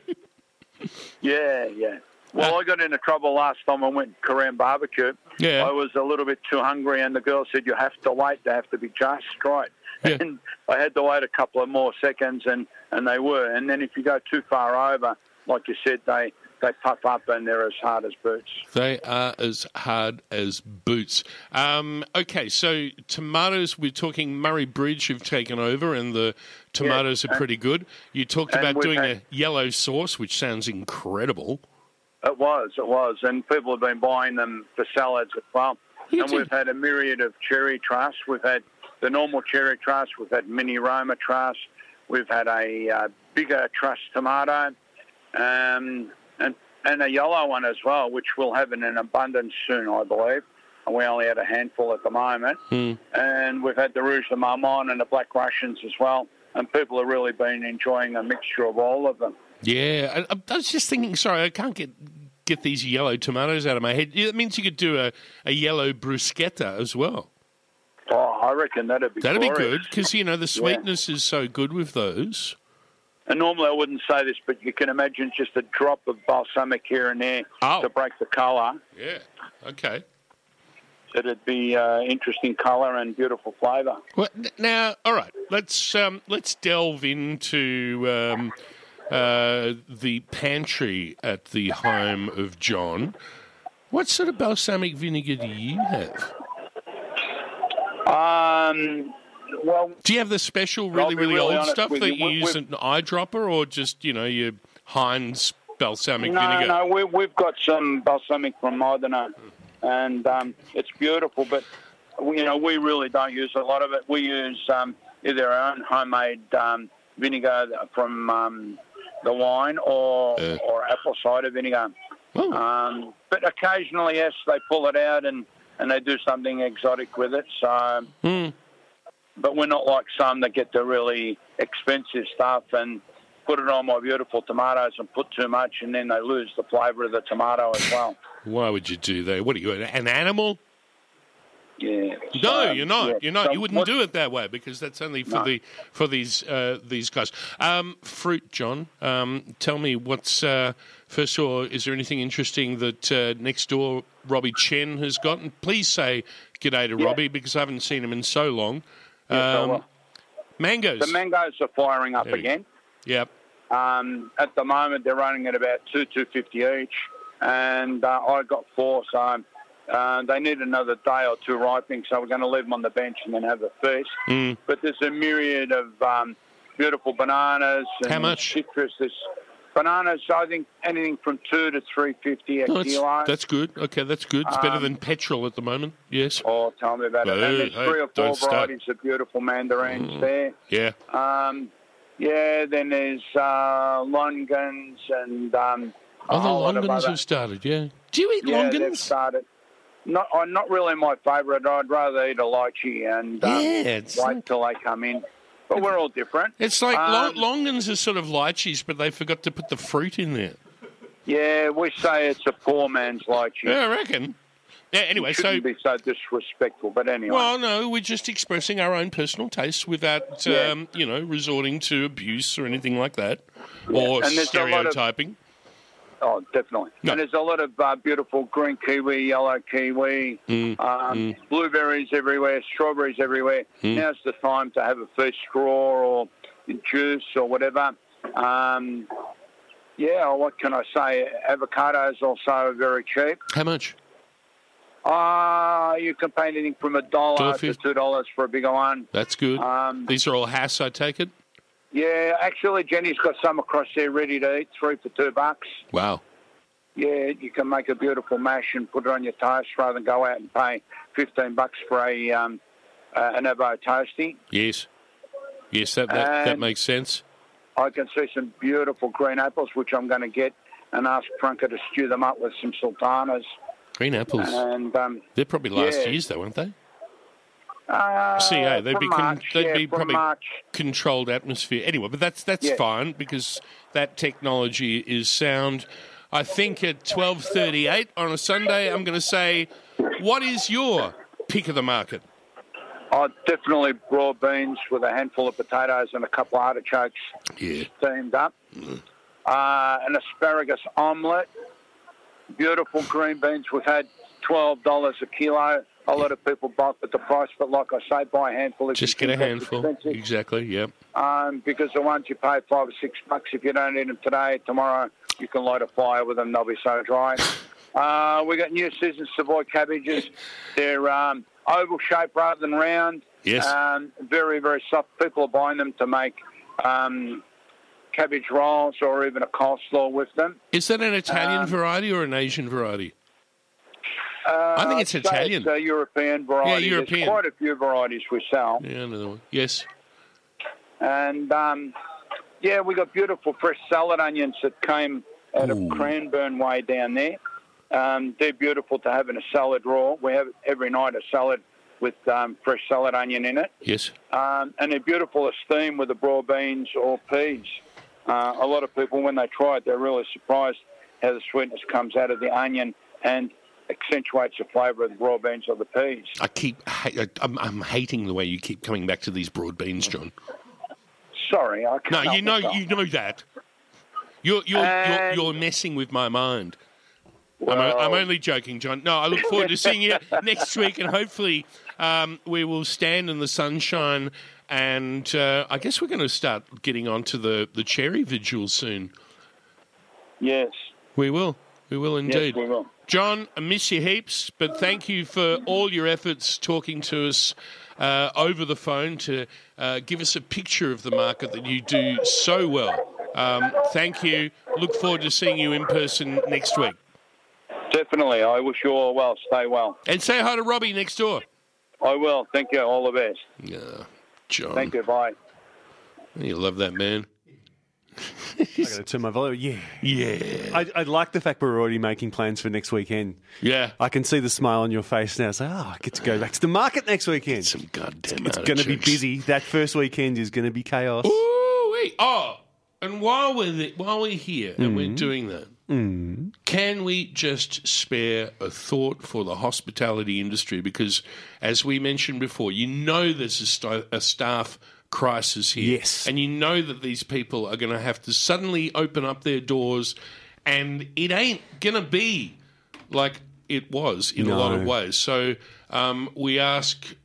Speaker 11: Yeah, yeah. Well, uh, I got into trouble last time I went Korean barbecue.
Speaker 1: Yeah.
Speaker 11: I was a little bit too hungry, and the girl said, You have to wait. They have to be just right.
Speaker 1: Yeah.
Speaker 11: And I had to wait a couple of more seconds, and, and they were. And then if you go too far over, like you said, they, they puff up and they're as hard as boots.
Speaker 1: They are as hard as boots. Um, okay, so tomatoes, we're talking Murray Bridge you've taken over, and the tomatoes are
Speaker 11: and-
Speaker 1: pretty good. You talked about doing
Speaker 11: had-
Speaker 1: a yellow sauce, which sounds incredible.
Speaker 11: It was, it was, and people have been buying them for salads as well.
Speaker 1: You
Speaker 11: and
Speaker 1: did.
Speaker 11: we've had a myriad of cherry truss. We've had the normal cherry truss. We've had mini Roma truss. We've had a uh, bigger truss tomato, um, and and a yellow one as well, which we'll have in an abundance soon, I believe. And we only had a handful at the moment.
Speaker 1: Hmm.
Speaker 11: And we've had the Rouge de Marmande and the Black Russians as well. And people have really been enjoying a mixture of all of them.
Speaker 1: Yeah, I, I was just thinking. Sorry, I can't get get these yellow tomatoes out of my head. That means you could do a, a yellow bruschetta as well.
Speaker 11: Oh, I reckon that'd be
Speaker 1: That'd be good because you know the sweetness is so good with those.
Speaker 11: And normally I wouldn't say this, but you can imagine just a drop of balsamic here and there
Speaker 1: Oh.
Speaker 11: to break the colour.
Speaker 1: Yeah. Okay.
Speaker 11: It'd be uh, interesting colour and beautiful flavour.
Speaker 1: Well, now, all right. Let's um, let's delve into um, uh, the pantry at the home of John. What sort of balsamic vinegar do you have?
Speaker 11: Um, well,
Speaker 1: Do you have the special, really, really,
Speaker 11: really
Speaker 1: old stuff that
Speaker 11: you.
Speaker 1: you use an eyedropper, or just you know your Heinz balsamic
Speaker 11: no,
Speaker 1: vinegar?
Speaker 11: no, we, we've got some balsamic from I and um, it's beautiful. But we, you know, we really don't use a lot of it. We use um, either our own homemade um, vinegar from um, the wine or or apple cider vinegar. Um, but occasionally, yes, they pull it out and, and they do something exotic with it. So, hmm. but we're not like some that get the really expensive stuff and put it on my beautiful tomatoes and put too much, and then they lose the flavour of the tomato as well.
Speaker 1: Why would you do that? What are you, an animal?
Speaker 11: Yeah.
Speaker 1: No,
Speaker 11: So,
Speaker 1: you're not.
Speaker 11: yeah.
Speaker 1: You're not.
Speaker 11: So
Speaker 1: you wouldn't
Speaker 11: what-
Speaker 1: do it that way because that's only for
Speaker 11: No.
Speaker 1: the for these uh, these guys. Um, fruit, John. Um, tell me what's uh, first of all. Is there anything interesting that uh, next door Robbie Chen has gotten? Please say g'day to
Speaker 11: Yeah.
Speaker 1: Robbie because I haven't seen him in so long.
Speaker 11: Yes, I
Speaker 1: Um,
Speaker 11: will.
Speaker 1: mangoes.
Speaker 11: The mangoes are firing up
Speaker 1: There go.
Speaker 11: again.
Speaker 1: Yep.
Speaker 11: Um, at the moment, they're running at about two two fifty each, and uh, I got four, so uh, they need another day or two ripening. So we're going to leave them on the bench and then have a feast.
Speaker 1: Mm.
Speaker 11: But there's a myriad of um, beautiful bananas. And
Speaker 1: How much?
Speaker 11: Citrus. There's bananas. I think anything from two to three fifty a
Speaker 1: that's,
Speaker 11: kilo.
Speaker 1: that's good. Okay, that's good. It's better
Speaker 11: Um,
Speaker 1: than petrol at the moment. Yes.
Speaker 11: Oh, tell me about it. And there's
Speaker 1: hey,
Speaker 11: three or four
Speaker 1: don't start.
Speaker 11: varieties of beautiful mandarins
Speaker 1: Mm.
Speaker 11: there.
Speaker 1: Yeah.
Speaker 11: Um, yeah, then there's uh, longans and um,
Speaker 1: Oh, the longans have started. Yeah. Do you eat
Speaker 11: yeah, they've
Speaker 1: longans?
Speaker 11: started. Not, uh, not really my favourite. I'd rather eat a lychee and um,
Speaker 1: Yeah, it's
Speaker 11: wait
Speaker 1: like-
Speaker 11: till they come in. But we're all different.
Speaker 1: It's like
Speaker 11: Um,
Speaker 1: longans are sort of lychees, but they forgot to put the fruit in there.
Speaker 11: Yeah, we say it's a poor man's lychee.
Speaker 1: Yeah, I reckon. Yeah. Anyway,
Speaker 11: You
Speaker 1: so
Speaker 11: shouldn't be so disrespectful. But anyway,
Speaker 1: well, no, we're just expressing our own personal tastes without,
Speaker 11: Yeah.
Speaker 1: um, you know, resorting to abuse or anything like that, or
Speaker 11: And there's a
Speaker 1: stereotyping.
Speaker 11: Oh, definitely.
Speaker 1: No.
Speaker 11: And there's a lot of uh, beautiful green kiwi, yellow kiwi,
Speaker 1: Mm,
Speaker 11: um, blueberries everywhere, strawberries everywhere.
Speaker 1: Mm.
Speaker 11: Now's the time to have a feast straw or juice or whatever. Um, yeah, what can I say? Avocados also very cheap.
Speaker 1: How much?
Speaker 11: Uh, you can pay anything from a dollar to two dollars for a bigger one.
Speaker 1: That's good.
Speaker 11: Um,
Speaker 1: These are all Hass, I take it.
Speaker 11: Yeah, actually, Jenny's got some across there ready to eat, three for two bucks.
Speaker 1: Wow.
Speaker 11: Yeah, you can make a beautiful mash and put it on your toast rather than go out and pay fifteen bucks for a um, uh, an avo toasty.
Speaker 1: Yes. Yes, that that, that makes sense.
Speaker 11: I can see some beautiful green apples, which I'm going to get and ask Franca to stew them up with some sultanas.
Speaker 1: Green apples.
Speaker 11: And um,
Speaker 1: They're probably last
Speaker 11: yeah.
Speaker 1: year's, though, aren't they?
Speaker 11: Uh,
Speaker 1: CA, they'd be con-
Speaker 11: March,
Speaker 1: they'd
Speaker 11: yeah,
Speaker 1: be probably
Speaker 11: March.
Speaker 1: controlled atmosphere. Anyway, but that's that's
Speaker 11: Yeah.
Speaker 1: fine because that technology is sound. I think at twelve thirty eight on a Sunday, I'm going to say, what is your pick of the market?
Speaker 11: Oh, definitely broad beans with a handful of potatoes and a couple of artichokes
Speaker 1: Yeah.
Speaker 11: steamed up. Uh, an asparagus omelette. Beautiful green beans. We've had twelve dollars a kilo. A lot of people balk at the price, but like I say, buy a handful. If
Speaker 1: Just get a handful. Exactly. Yep.
Speaker 11: Um, because the ones you pay five or six bucks, if you don't eat them today, tomorrow you can light a fire with them. They'll be so dry. Uh, we got new season Savoy cabbages. They're um, oval shaped rather than round.
Speaker 1: Yes.
Speaker 11: Um, very very soft. People are buying them to make um, cabbage rolls or even a coleslaw with them.
Speaker 1: Is that an Italian
Speaker 11: Um,
Speaker 1: variety or an Asian variety?
Speaker 11: Uh,
Speaker 1: I think it's Italian.
Speaker 11: It's a European variety.
Speaker 1: European.
Speaker 11: There's quite a few varieties we sell.
Speaker 1: Yeah, another one. Yes.
Speaker 11: And um, yeah, we got beautiful fresh salad onions that came out
Speaker 1: Ooh.
Speaker 11: of Cranbourne Way down there. Um, they're beautiful to have in a salad raw. We have every night a salad with um, fresh salad onion in it.
Speaker 1: Yes.
Speaker 11: Um, and they're beautiful as steam with the broad beans or peas. Uh, a lot of people, when they try it, they're really surprised how the sweetness comes out of the onion and accentuates the flavour of the broad beans or the peas.
Speaker 1: I keep. I'm, I'm hating the way you keep coming back to these broad beans, John.
Speaker 11: Sorry, I can't.
Speaker 1: No,
Speaker 11: help
Speaker 1: you know,
Speaker 11: myself.
Speaker 1: you know that. You're you're, you're you're messing with my mind. I'm,
Speaker 11: Well-
Speaker 1: o- I'm only joking, John. No, I look forward to seeing you next week, and hopefully um, we will stand in the sunshine. And uh, I guess we're going to start getting onto the the cherry vigil soon.
Speaker 11: Yes.
Speaker 1: We will. We will indeed.
Speaker 11: Yes, we will.
Speaker 1: John, I miss you heaps, but thank you for all your efforts talking to us uh, over the phone to uh, give us a picture of the market that you do so well. Um, thank you. Look forward to seeing you in person next week.
Speaker 11: Definitely. I wish you all well. Stay well.
Speaker 1: And say hi to Robbie next door.
Speaker 11: I will. Thank you. All the best.
Speaker 1: Yeah, John.
Speaker 11: Thank you. Bye.
Speaker 1: You love that man.
Speaker 8: I got to turn my volume. Yeah.
Speaker 1: Yeah.
Speaker 8: I, I like the fact we're already making plans for next weekend.
Speaker 1: Yeah.
Speaker 8: I can see the smile on your face now. Say, oh, I get to go back to the market next weekend.
Speaker 1: Some goddamn
Speaker 8: It's going to be busy. That first weekend is going to be chaos.
Speaker 1: Ooh, wait. Oh, and while we're th- while we're here and
Speaker 8: Mm.
Speaker 1: we're doing that, can we just spare a thought for the hospitality industry? Because, as we mentioned before, you know there's a, sta- a staff crisis here.
Speaker 8: Yes.
Speaker 1: And you know that these people are going to have to suddenly open up their doors, and it ain't going to be like it was in a lot of ways. So um, we ask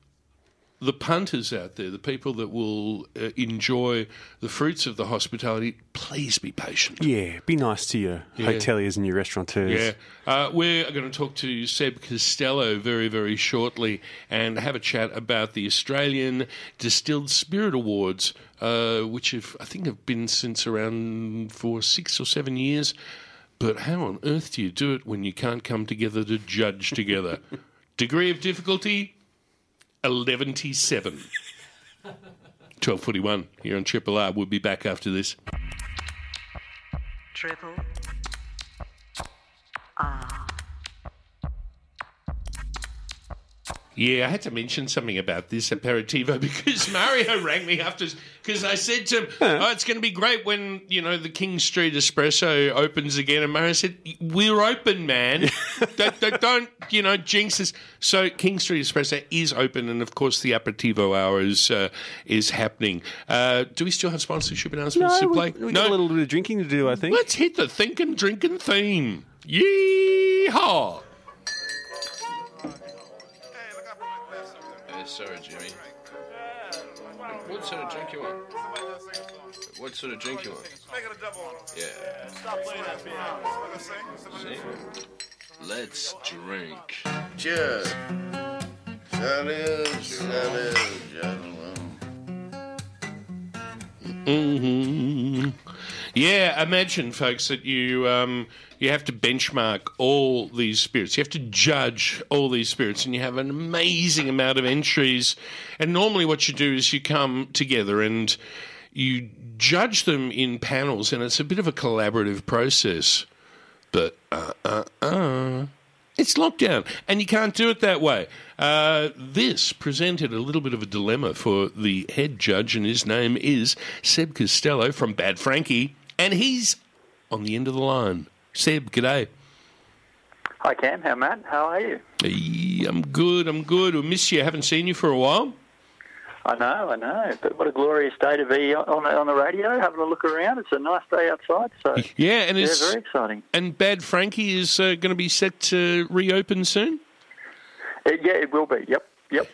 Speaker 1: the punters out there, the people that will uh, enjoy the fruits of the hospitality, please be patient.
Speaker 8: Yeah, be nice to your
Speaker 1: Yeah.
Speaker 8: hoteliers and your restaurateurs.
Speaker 1: Yeah, uh, we're going to talk to Seb Costello very, very shortly and have a chat about the Australian Distilled Spirit Awards, uh, which have, I think have been since around for six or seven years. But how on earth do you do it when you can't come together to judge together? Degree of difficulty, 11.7. 12.41 here on Triple R. We'll be back after this.
Speaker 12: Triple
Speaker 1: Yeah, I had to mention something about this aperitivo because Mario rang me after because I said to him, "Oh, it's going to be great when you know the King Street Espresso opens again." And Mario said, "We're open, man. don't, don't, don't, you know jinx us." So King Street Espresso is open, and of course the aperitivo hour is uh, is happening. Uh, do we still have sponsorship announcements to
Speaker 8: No,
Speaker 1: play?
Speaker 8: we, we got a little bit of drinking to do, I think.
Speaker 1: Let's hit the thinking, drinking theme. Yeehaw! Sorry, Jimmy. What sort of drink you want? What sort of drink you want? Yeah.
Speaker 13: Stop playing that piano.
Speaker 1: See? Let's drink.
Speaker 14: Cheers. Salud, salud, gentlemen.
Speaker 1: hmm Yeah, imagine, folks, that you um, you have to benchmark all these spirits. You have to judge all these spirits, and you have an amazing amount of entries. And normally, what you do is you come together and you judge them in panels, and it's a bit of a collaborative process. But uh, uh, uh, it's lockdown, and you can't do it that way. Uh, this presented a little bit of a dilemma for the head judge, and his name is Seb Costello from Bad Frankie, and he's on the end of the line. Seb, g'day.
Speaker 15: Hi, Cam. How, Matt? How are you?
Speaker 1: Hey, I'm good. I'm good. I miss you. haven't seen you for a while.
Speaker 15: I know, I know. But what a glorious day to be on the, on the radio, having a look around. It's a nice day outside, so
Speaker 1: Yeah, and
Speaker 15: yeah,
Speaker 1: it's
Speaker 15: very exciting.
Speaker 1: and Bad Frankie is uh, going to be set to reopen soon.
Speaker 15: It, yeah, it will be. Yep, yep.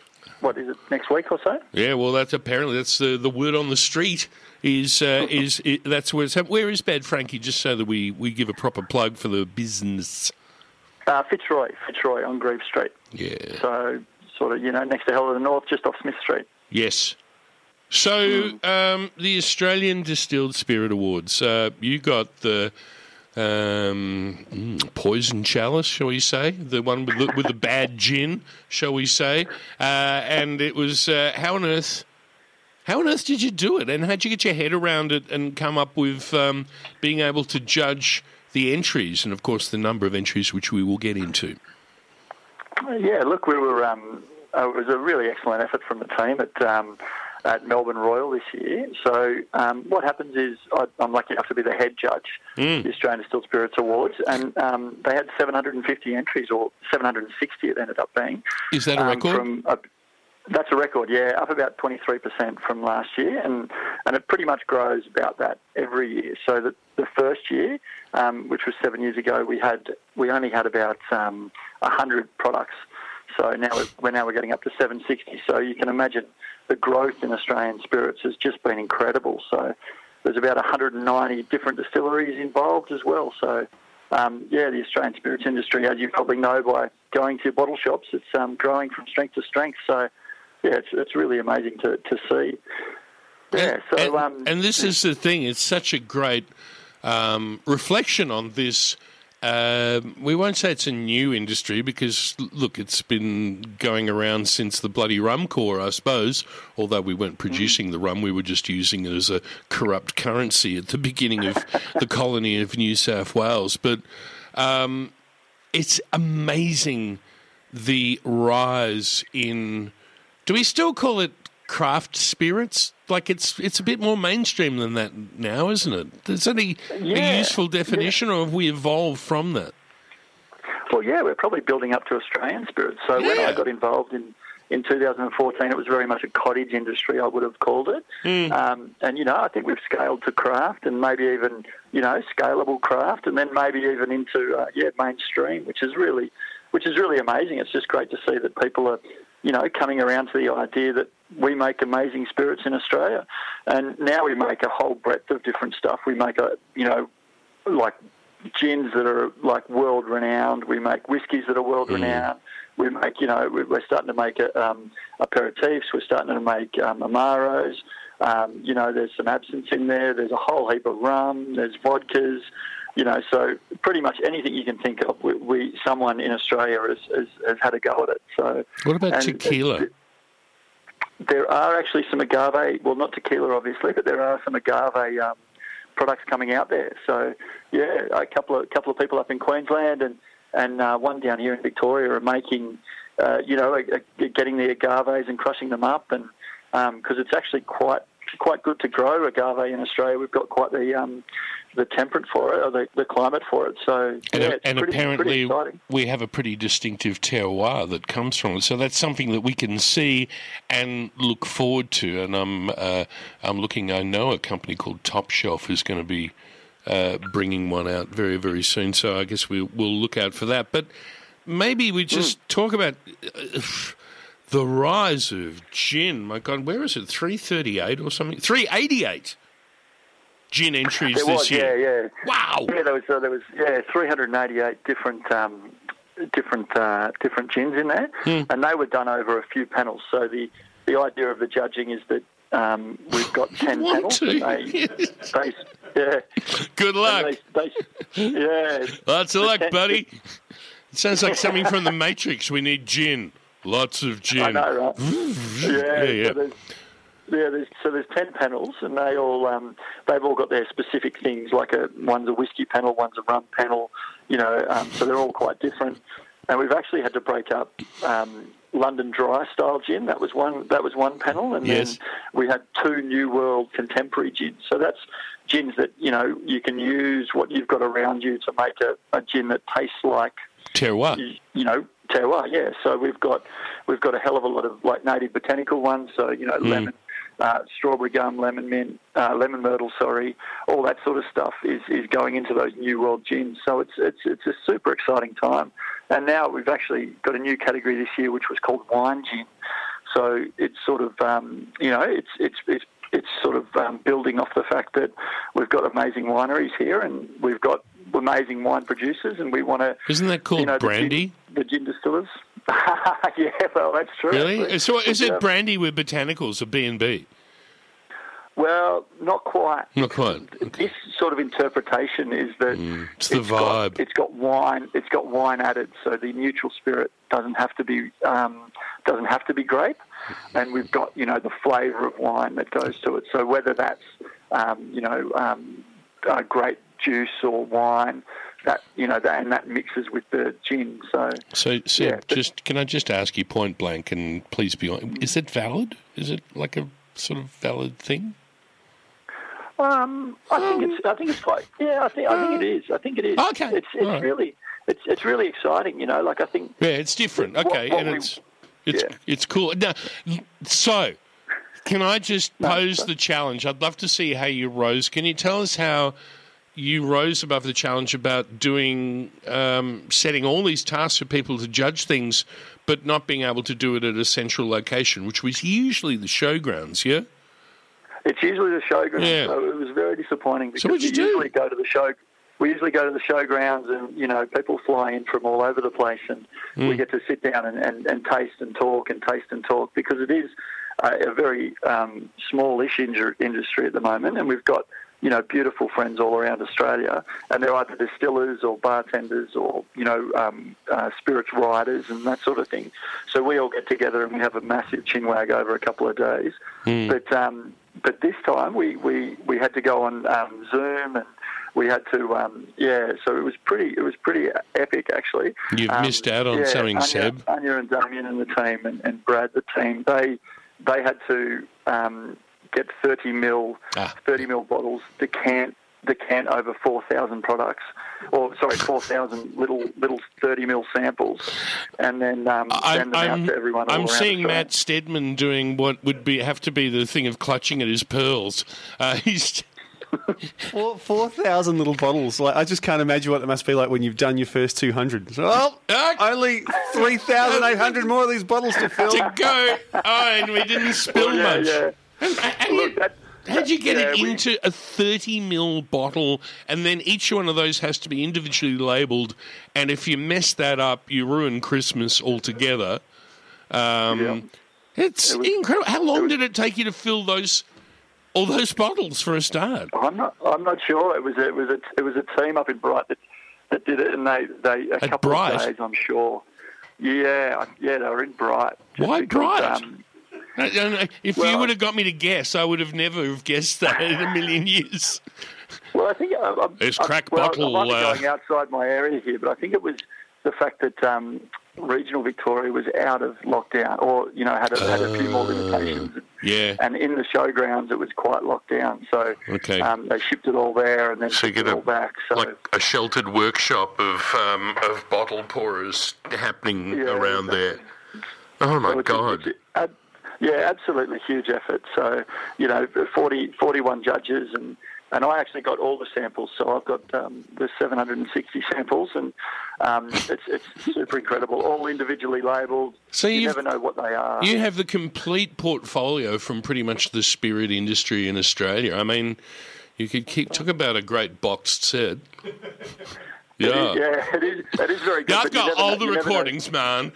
Speaker 15: What is it? Next week or so?
Speaker 1: Yeah, well, that's apparently that's the the word on the street. Is uh, is it, that's where it's. Where is Bad Frankie? Just so that we, we give a proper plug for the business.
Speaker 15: Uh, Fitzroy, Fitzroy on Greeves Street.
Speaker 1: Yeah.
Speaker 15: So sort of, you know, next to Hell of the North, just off Smith Street.
Speaker 1: Yes. So um, the Australian Distilled Spirit Awards. Uh, you got the um, mm, poison chalice, shall we say? The one with the, with the bad gin, shall we say? Uh, and it was uh, how on earth? How on earth did you do it? And how'd you get your head around it and come up with um, being able to judge the entries and, of course, the number of entries which we will get into?
Speaker 15: Uh, Yeah, look, we were. Um, uh, it was a really excellent effort from the team um, at Melbourne Royal this year. So um, what happens is I, I'm lucky enough to be the head judge,
Speaker 1: Mm.
Speaker 15: the Australian Distilled Spirits Awards, and um, they had 750 entries, or 760 it ended up being.
Speaker 1: Is that a
Speaker 15: um,
Speaker 1: record?
Speaker 15: From a, that's a record, yeah, up about 23% from last year, and, and it pretty much grows about that every year. So the, the first year, um, which was seven years ago, we had we only had about um, 100 products. So now we're, we're now we're getting up to 760. So you can imagine the growth in Australian spirits has just been incredible. So there's about 190 different distilleries involved as well. So um, yeah, the Australian spirits industry, as you probably know by going to bottle shops, it's um, growing from strength to strength. So yeah, it's, it's really amazing to, to see. Yeah, so
Speaker 1: and,
Speaker 15: um,
Speaker 1: and this is the thing; it's such a great um, reflection on this Um, we won't say it's a new industry because, look, it's been going around since the bloody Rum Corps, I suppose. Although we weren't producing the rum, we were just using it as a corrupt currency at the beginning of the colony of New South Wales. But um, it's amazing the rise in. Do we still call it craft spirits? Like it's it's a bit more mainstream than that now, isn't it? Is that a, a useful definition, or have we evolved from that?
Speaker 15: Well, yeah, we're probably building up to Australian spirits. So when I got involved in, in 2014, it was very much a cottage industry, I would have called it. Um, and, you know, I think we've scaled to craft and maybe even, you know, scalable craft and then maybe even into, uh, yeah, mainstream, which is really, which is really amazing. It's just great to see that people are, you know, coming around to the idea that we make amazing spirits in Australia. And now we make a whole breadth of different stuff. We make a, you know, like gins that are like world renowned. We make whiskies that are world renowned. We make, you know, we- we're starting to make a, um, aperitifs. We're starting to make um, amaros. Um, you know, there's some absinthe in there. There's a whole heap of rum. There's vodkas. You know, so pretty much anything you can think of, we, we someone in Australia has, has, has had a go at it. So
Speaker 1: What about tequila?
Speaker 15: there are actually some agave, well, not tequila, obviously, but there are some agave um, products coming out there. So, yeah, a couple of couple of people up in Queensland and and uh, one down here in Victoria are making, uh, you know, a, a, getting the agaves and crushing them up, and because it's actually quite quite good to grow agave in Australia. We've got quite the um, the temperate for it, or the, the climate for it. So,
Speaker 1: And,
Speaker 15: yeah,
Speaker 1: and
Speaker 15: pretty, pretty
Speaker 1: apparently,
Speaker 15: exciting.
Speaker 1: we have a pretty distinctive terroir that comes from it. So that's something that we can see and look forward to. And I'm, uh, I'm looking. I know a company called Top Shelf is going to be uh, bringing one out very, very soon. So I guess we, we'll look out for that. But maybe we just talk about. Uh, the rise of gin, my God, where is it? Three thirty-eight or something? Three eighty-eight gin entries
Speaker 15: There
Speaker 1: this
Speaker 15: was,
Speaker 1: year.
Speaker 15: yeah, yeah.
Speaker 1: Wow.
Speaker 15: Yeah, there was uh, there was yeah 388 different um, different uh, different gins in there,
Speaker 1: Hmm.
Speaker 15: and they were done over a few panels. So the the idea of the judging is that um, we've got 10
Speaker 1: want
Speaker 15: panels. they, they, yeah.
Speaker 1: Good luck.
Speaker 15: They, yeah.
Speaker 1: Lots of luck,
Speaker 15: 10
Speaker 1: buddy. It sounds like something from the Matrix. We need gin. Lots of gin.
Speaker 15: I know, right?
Speaker 1: Yeah,
Speaker 15: yeah,
Speaker 1: yeah.
Speaker 15: So there's, yeah, there's, so there's ten panels, and they all um, they've all got their specific things. Like a one's a whiskey panel, one's a rum panel. You know, um, so they're all quite different. And we've actually had to break up um, London Dry style gin. That was one. That was one panel, and
Speaker 1: Yes.
Speaker 15: then we had two New World contemporary gins. So that's gins that you know you can use what you've got around you to make a, a gin that tastes like
Speaker 1: Terroir.
Speaker 15: you, you know, Yeah. So we've got we've got a hell of a lot of like native botanical ones. So you know,
Speaker 1: Mm.
Speaker 15: lemon, uh, strawberry gum, lemon mint, uh, lemon myrtle. Sorry, all that sort of stuff is, is going into those new world gins. So it's it's it's a super exciting time. And now we've actually got a new category this year, which was called wine gin. So it's sort of um, you know it's it's it's it's sort of um, building off the fact that we've got amazing wineries here and we've got amazing wine producers, and we want to
Speaker 1: Isn't that called
Speaker 15: you know, the
Speaker 1: brandy?
Speaker 15: gin- The gin, distillers. yeah, well, that's true.
Speaker 1: Really?
Speaker 15: actually.
Speaker 1: So is it brandy with botanicals or B and B?
Speaker 15: Well, not quite.
Speaker 1: Not quite.
Speaker 15: This sort of interpretation is that
Speaker 1: Mm, it's the
Speaker 15: got-
Speaker 1: vibe.
Speaker 15: it's got wine. It's got wine added, so the neutral spirit doesn't have to be um, doesn't have to be grape, and we've got you know the flavour of wine that goes to it. So whether that's um, you know um, uh, grape juice or wine, that you know that and that mixes with the gin. So
Speaker 1: So, Seb,
Speaker 15: Yeah,
Speaker 1: just can I just ask you point blank, and please be honest, is it valid? Is it like a sort of valid thing?
Speaker 15: Um, I think it's. I think it's quite. Yeah, I think. I think it is. I think it is.
Speaker 1: Okay,
Speaker 15: It's. It's
Speaker 1: right.
Speaker 15: really. It's. It's really exciting. You know, like I think.
Speaker 1: Yeah, it's different.
Speaker 15: What-
Speaker 1: Okay,
Speaker 15: what
Speaker 1: and
Speaker 15: we-
Speaker 1: it's it's
Speaker 15: yeah.
Speaker 1: it's cool. Now, so can I just pose the challenge? I'd love to see how you rose. Can you tell us how you rose above the challenge about doing um, setting all these tasks for people to judge things, but not being able to do it at a central location, which was usually the showgrounds. Yeah.
Speaker 15: It's usually the showgrounds.
Speaker 1: Yeah.
Speaker 15: So it was very disappointing because
Speaker 1: So what'd you
Speaker 15: we
Speaker 1: do?
Speaker 15: usually go to the show. We usually go to the showgrounds, and you know, people fly in from all over the place, and
Speaker 1: Hmm.
Speaker 15: we get to sit down and, and, and taste and talk and taste and talk because it is uh, a very um, smallish industry at the moment, and we've got you know, beautiful friends all around Australia, and they're either distillers or bartenders or you know, um, uh, spirits writers and that sort of thing. So we all get together and we have a massive chinwag over a couple of days.
Speaker 1: Hmm.
Speaker 15: But um, but this time we, we, we had to go on um, Zoom and we had to um, yeah. So it was pretty it was pretty epic actually.
Speaker 1: You've
Speaker 15: Um,
Speaker 1: missed out on
Speaker 15: yeah,
Speaker 1: something,
Speaker 15: Anya,
Speaker 1: Seb.
Speaker 15: Anya and Damien and the team and, and Brad the team they they had to um, get 30 mil
Speaker 1: Ah.
Speaker 15: 30 mil bottles decant decant over 4,000 products or sorry 4,000 little little 30 mil samples and then um, send them out to everyone.
Speaker 1: I'm seeing Matt Steadman doing what would be have to be the thing of clutching at his pearls. Uh, he's
Speaker 8: Four four thousand little bottles. Like I just can't imagine what it must be like when you've done your first two hundred. Well, only three thousand eight hundred more of these bottles to fill.
Speaker 1: to go. Oh, and we didn't spill
Speaker 15: Oh, yeah,
Speaker 1: much.
Speaker 15: yeah.
Speaker 1: And- and you- How'd you get
Speaker 15: Yeah,
Speaker 1: it
Speaker 15: we-
Speaker 1: into a 30 mil bottle? And then each one of those has to be individually labelled. And if you mess that up, you ruin Christmas altogether. Um, It's incredible. How long did it take you to fill those all those bottles for a start?
Speaker 15: I'm not. I'm not sure. It was. A, it was. A, it was a team up in Bright that, that did it, and they. They a
Speaker 1: At
Speaker 15: couple
Speaker 1: Bright?
Speaker 15: of days. I'm sure. Yeah. Yeah. They were in Bright.
Speaker 1: Why
Speaker 15: because,
Speaker 1: Bright?
Speaker 15: Um,
Speaker 1: Uh, uh, If you would have got me to guess, I would have never have guessed that in a million years.
Speaker 15: well, I think I, I'm,
Speaker 1: There's
Speaker 15: I'm-
Speaker 1: crack
Speaker 15: well,
Speaker 1: bottle,
Speaker 15: I might be
Speaker 1: uh,
Speaker 15: going outside my area here, but I think it was the fact that um, regional Victoria was out of lockdown, or you know, had a, had a few more limitations.
Speaker 1: Yeah.
Speaker 15: And in the showgrounds, it was quite locked down. So
Speaker 1: Okay.
Speaker 15: um, they shipped it all there and then
Speaker 1: So you
Speaker 15: shipped
Speaker 1: get
Speaker 15: it
Speaker 1: a-
Speaker 15: all back. So
Speaker 1: like a sheltered workshop of um, of bottle pourers happening
Speaker 15: Yeah,
Speaker 1: around there. Oh my
Speaker 15: So it's
Speaker 1: god!
Speaker 15: it's a- ab- yeah, absolutely huge effort. So, you know, 40, 41 judges, and, and I actually got all the samples. So I've got um, the 760 samples, and um, it's, it's super incredible. All individually labelled.
Speaker 1: So
Speaker 15: you never know what they are.
Speaker 1: You have the complete portfolio from pretty much the spirit industry in Australia. I mean, you could keep talk about a great boxed set. Yeah.
Speaker 15: is, yeah, it is. It is very good.
Speaker 1: Yeah, I've got all
Speaker 15: know-
Speaker 1: the
Speaker 15: never know-
Speaker 1: recordings, man.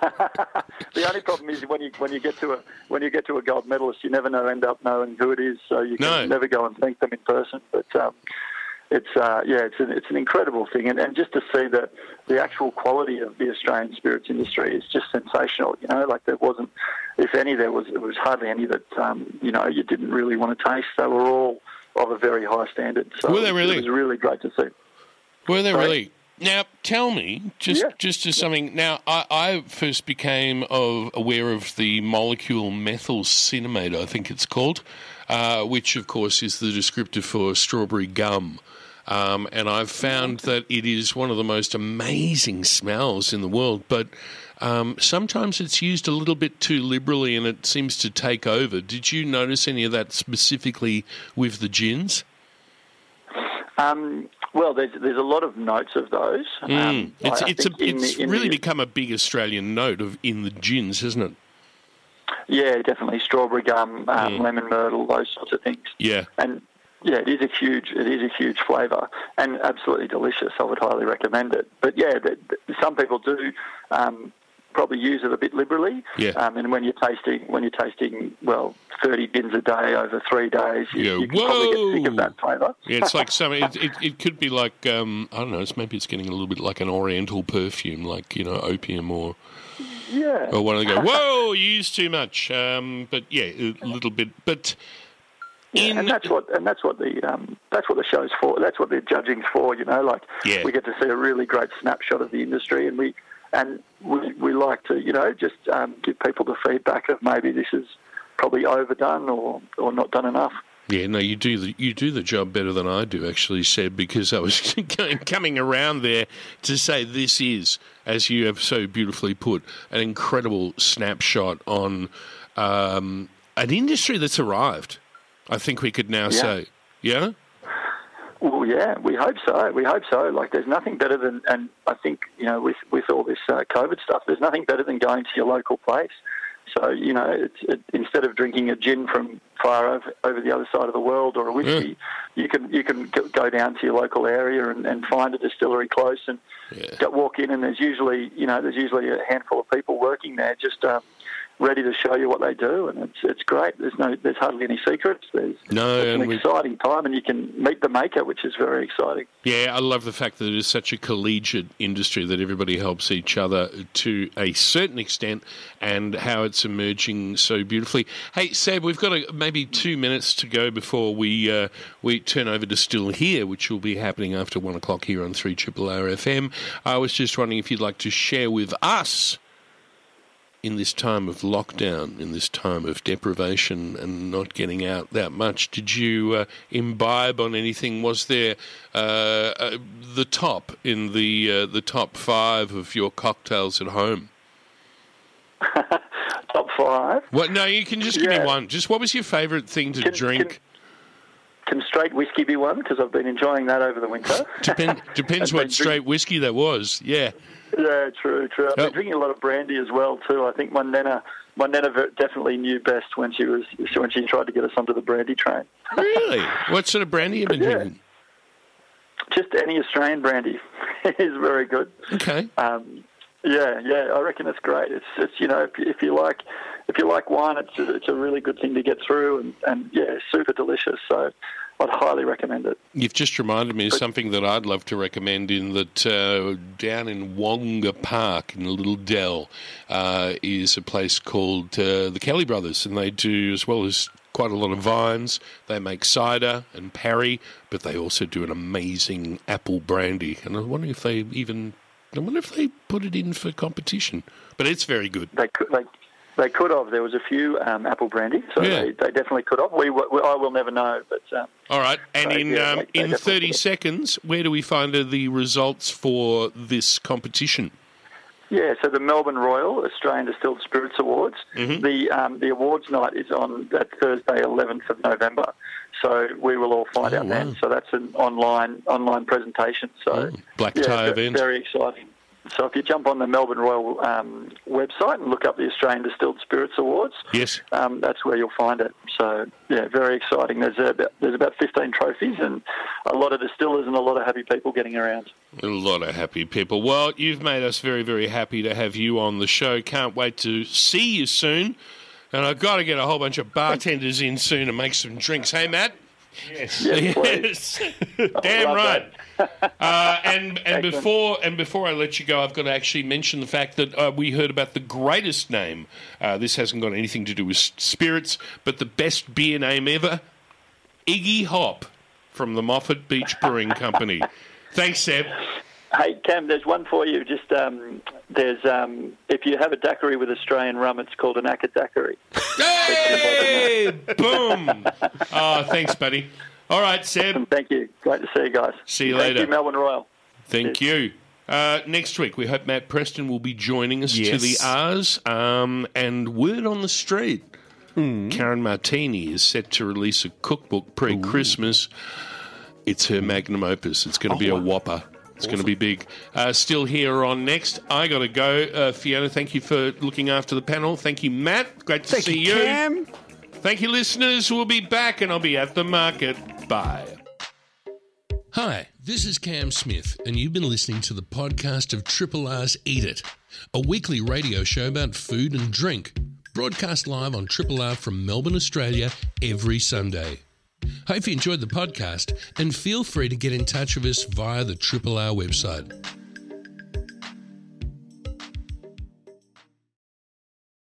Speaker 15: the only problem is when you when you get to a when you get to a gold medalist, you never know end up knowing who it is, so you can
Speaker 1: No.
Speaker 15: never go and thank them in person. But um, it's uh, yeah, it's an, it's an incredible thing, and, and just to see that the actual quality of the Australian spirits industry is just sensational. You know, like there wasn't, if any, there was there was hardly any that um, you know you didn't really want to taste. They were all of a very high standard. So
Speaker 1: Were they really?
Speaker 15: It was really great to see.
Speaker 1: Were they
Speaker 15: Sorry?
Speaker 1: really? Now, tell me, just just as something. Now, I, I first became of, aware of the molecule methyl cinnamate, I think it's called, uh, which, of course, is the descriptor for strawberry gum. Um, and I've found that it is one of the most amazing smells in the world, but um, sometimes it's used a little bit too liberally and it seems to take over. Did you notice any of that specifically with the gins?
Speaker 15: Um, well, there's there's a lot of notes of those.
Speaker 1: Mm.
Speaker 15: Um,
Speaker 1: it's
Speaker 15: I- I
Speaker 1: it's, a,
Speaker 15: think in
Speaker 1: it's
Speaker 15: the-
Speaker 1: really
Speaker 15: the-
Speaker 1: become a big Australian note of in the gins, hasn't it?
Speaker 15: Yeah, definitely strawberry gum, um,
Speaker 1: Mm.
Speaker 15: lemon myrtle, those sorts of things.
Speaker 1: Yeah.
Speaker 15: And yeah, it is a huge, it is a huge flavour and absolutely delicious. I would highly recommend it. But yeah, th th some people do um, probably use it a bit liberally.
Speaker 1: Yeah.
Speaker 15: Um, and when you're tasting, when you're tasting, well, 30 bins a day over three days, you,
Speaker 1: Yeah,
Speaker 15: you can probably get sick of that flavour.
Speaker 1: Yeah, it's like some. It, it, it could be like um, I don't know. It's maybe it's getting a little bit like an Oriental perfume, like you know opium or
Speaker 15: yeah.
Speaker 1: or one of they go. Whoa, you use too much. Um, but yeah, a little bit. But
Speaker 15: Yeah, and that's what and that's what the um, that's what the show's for. That's what the judging's for. You know, like
Speaker 1: Yeah.
Speaker 15: we get to see a really great snapshot of the industry, and we and we, we like to you know just um, give people the feedback of maybe this is probably overdone or or not done enough.
Speaker 1: Yeah, no, you do the you do the job better than I do, actually, said because I was going, coming around there to say this is, as you have so beautifully put, an incredible snapshot on um, an industry that's arrived. I think we could now
Speaker 15: Yeah.
Speaker 1: say, yeah,
Speaker 15: Well, yeah, we hope so. We hope so. Like, there's nothing better than, and I think you know, with with all this uh, COVID stuff, there's nothing better than going to your local place. So you know, it's, it, instead of drinking a gin from far over, over the other side of the world or a whiskey, you can you can go down to your local area and, and find a distillery close and go, walk in and there's usually you know there's usually a handful of people working there just um, ready to show you what they do and it's it's great. There's no there's hardly any secrets. There's
Speaker 1: No,
Speaker 15: it's an
Speaker 1: we-
Speaker 15: exciting time and you can meet the maker, which is very exciting.
Speaker 1: Yeah, I love the fact that it is such a collegiate industry that everybody helps each other to a certain extent and how it's emerging so beautifully. Hey, Seb, we've got a, maybe two minutes to go before we uh, we turn over to Still Here, which will be happening after one o'clock here on 3 Triple R FM. I was just wondering if you'd like to share with us in this time of lockdown, in this time of deprivation and not getting out that much, did you uh, imbibe on anything? Was there uh, uh, the top in the uh, the top five of your cocktails at home?
Speaker 15: Top five.
Speaker 1: What? No, you can just give
Speaker 15: Yeah.
Speaker 1: me one. Just what was your favourite thing to drink?
Speaker 15: Can straight whiskey be one? Because I've been enjoying that over the winter.
Speaker 1: Depend, depends what straight whiskey that was. Yeah.
Speaker 15: Yeah, true, true. I've been drinking a lot of brandy as well too. I think my nana, my nana definitely knew best when she was when she tried to get us onto the brandy train.
Speaker 1: Really? what sort of brandy have you been
Speaker 15: Yeah.
Speaker 1: drinking?
Speaker 15: Just any Australian brandy is very good.
Speaker 1: Okay.
Speaker 15: Um, yeah, yeah, I reckon it's great. It's it's you know if, you- if you like if you like wine, it's a, it's a really good thing to get through, and, and yeah, super delicious. So I'd highly recommend it.
Speaker 1: You've just reminded me of something that I'd love to recommend. In that uh, down in Wonga Park in a little dell uh, is a place called uh, the Kelly Brothers, and they do as well as quite a lot of vines. They make cider and perry, but they also do an amazing apple brandy. And I wonder if they even I wonder if they put it in for competition. But it's very good.
Speaker 15: They could they, they could have. There was a few um, apple brandy, so
Speaker 1: Yeah.
Speaker 15: they, they definitely could have. We, we I will never know, but. Um,
Speaker 1: All right, and
Speaker 15: So,
Speaker 1: in
Speaker 15: yeah,
Speaker 1: um,
Speaker 15: they- they
Speaker 1: in thirty seconds, where do we find the results for this competition?
Speaker 15: Yeah, so the Melbourne Royal Australian Distilled Spirits Awards.
Speaker 1: Mm-hmm.
Speaker 15: The um, the awards night is on that Thursday, 11th of November. So we will all find
Speaker 1: Oh,
Speaker 15: out then. So that's an online online presentation. So
Speaker 1: Black tie
Speaker 15: ve-
Speaker 1: event.
Speaker 15: very exciting. So if you jump on the Melbourne Royal um, website and look up the Australian Distilled Spirits Awards,
Speaker 1: Yes.
Speaker 15: um, that's where you'll find it. So yeah, very exciting. There's about, there's about 15 trophies and a lot of distillers and a lot of happy people getting around.
Speaker 1: A lot of happy people. Well, you've made us very, very happy to have you on the show. Can't wait to see you soon. And I've got to get a whole bunch of bartenders in soon and make some drinks. Hey, Matt? Yes.
Speaker 15: Yes,
Speaker 1: Damn right. Uh, and and before and before I let you go, I've got to actually mention the fact that uh, we heard about the greatest name. Uh, this hasn't got anything to do with spirits, but the best beer name ever, Iggy Hop from the Moffat Beach Brewing Company. Thanks, Seb.
Speaker 15: Hey Cam, there's one for you. Just um, there's um, if you have a daiquiri with Australian rum, it's called an Aka daiquiri.
Speaker 1: Hey, boom! Oh, thanks, buddy. All right, Seb.
Speaker 15: Thank you. Great to see you guys.
Speaker 1: See you
Speaker 15: Thank
Speaker 1: later.
Speaker 15: you, Melbourne Royal.
Speaker 1: Thank you. Uh, next week, we hope Matt Preston will be joining us to the R's. Um, and word on the street, Karen Martini is set to release a cookbook pre Christmas. It's her magnum opus. It's going to be a whopper. It's going to be big. Uh, still here on next. I got to go. Uh, Fiona, thank you for looking after the panel. Thank you, Matt. Great to
Speaker 8: Thank
Speaker 1: see
Speaker 8: you, Cam.
Speaker 1: Thank you, listeners. We'll be back and I'll be at the market. Bye. Hi, this is Cam Smith, and you've been listening to the podcast of Triple R's Eat It, a weekly radio show about food and drink, broadcast live on Triple R from Melbourne, Australia, every Sunday. Hope you enjoyed the podcast, and feel free to get in touch with us via the Triple R website.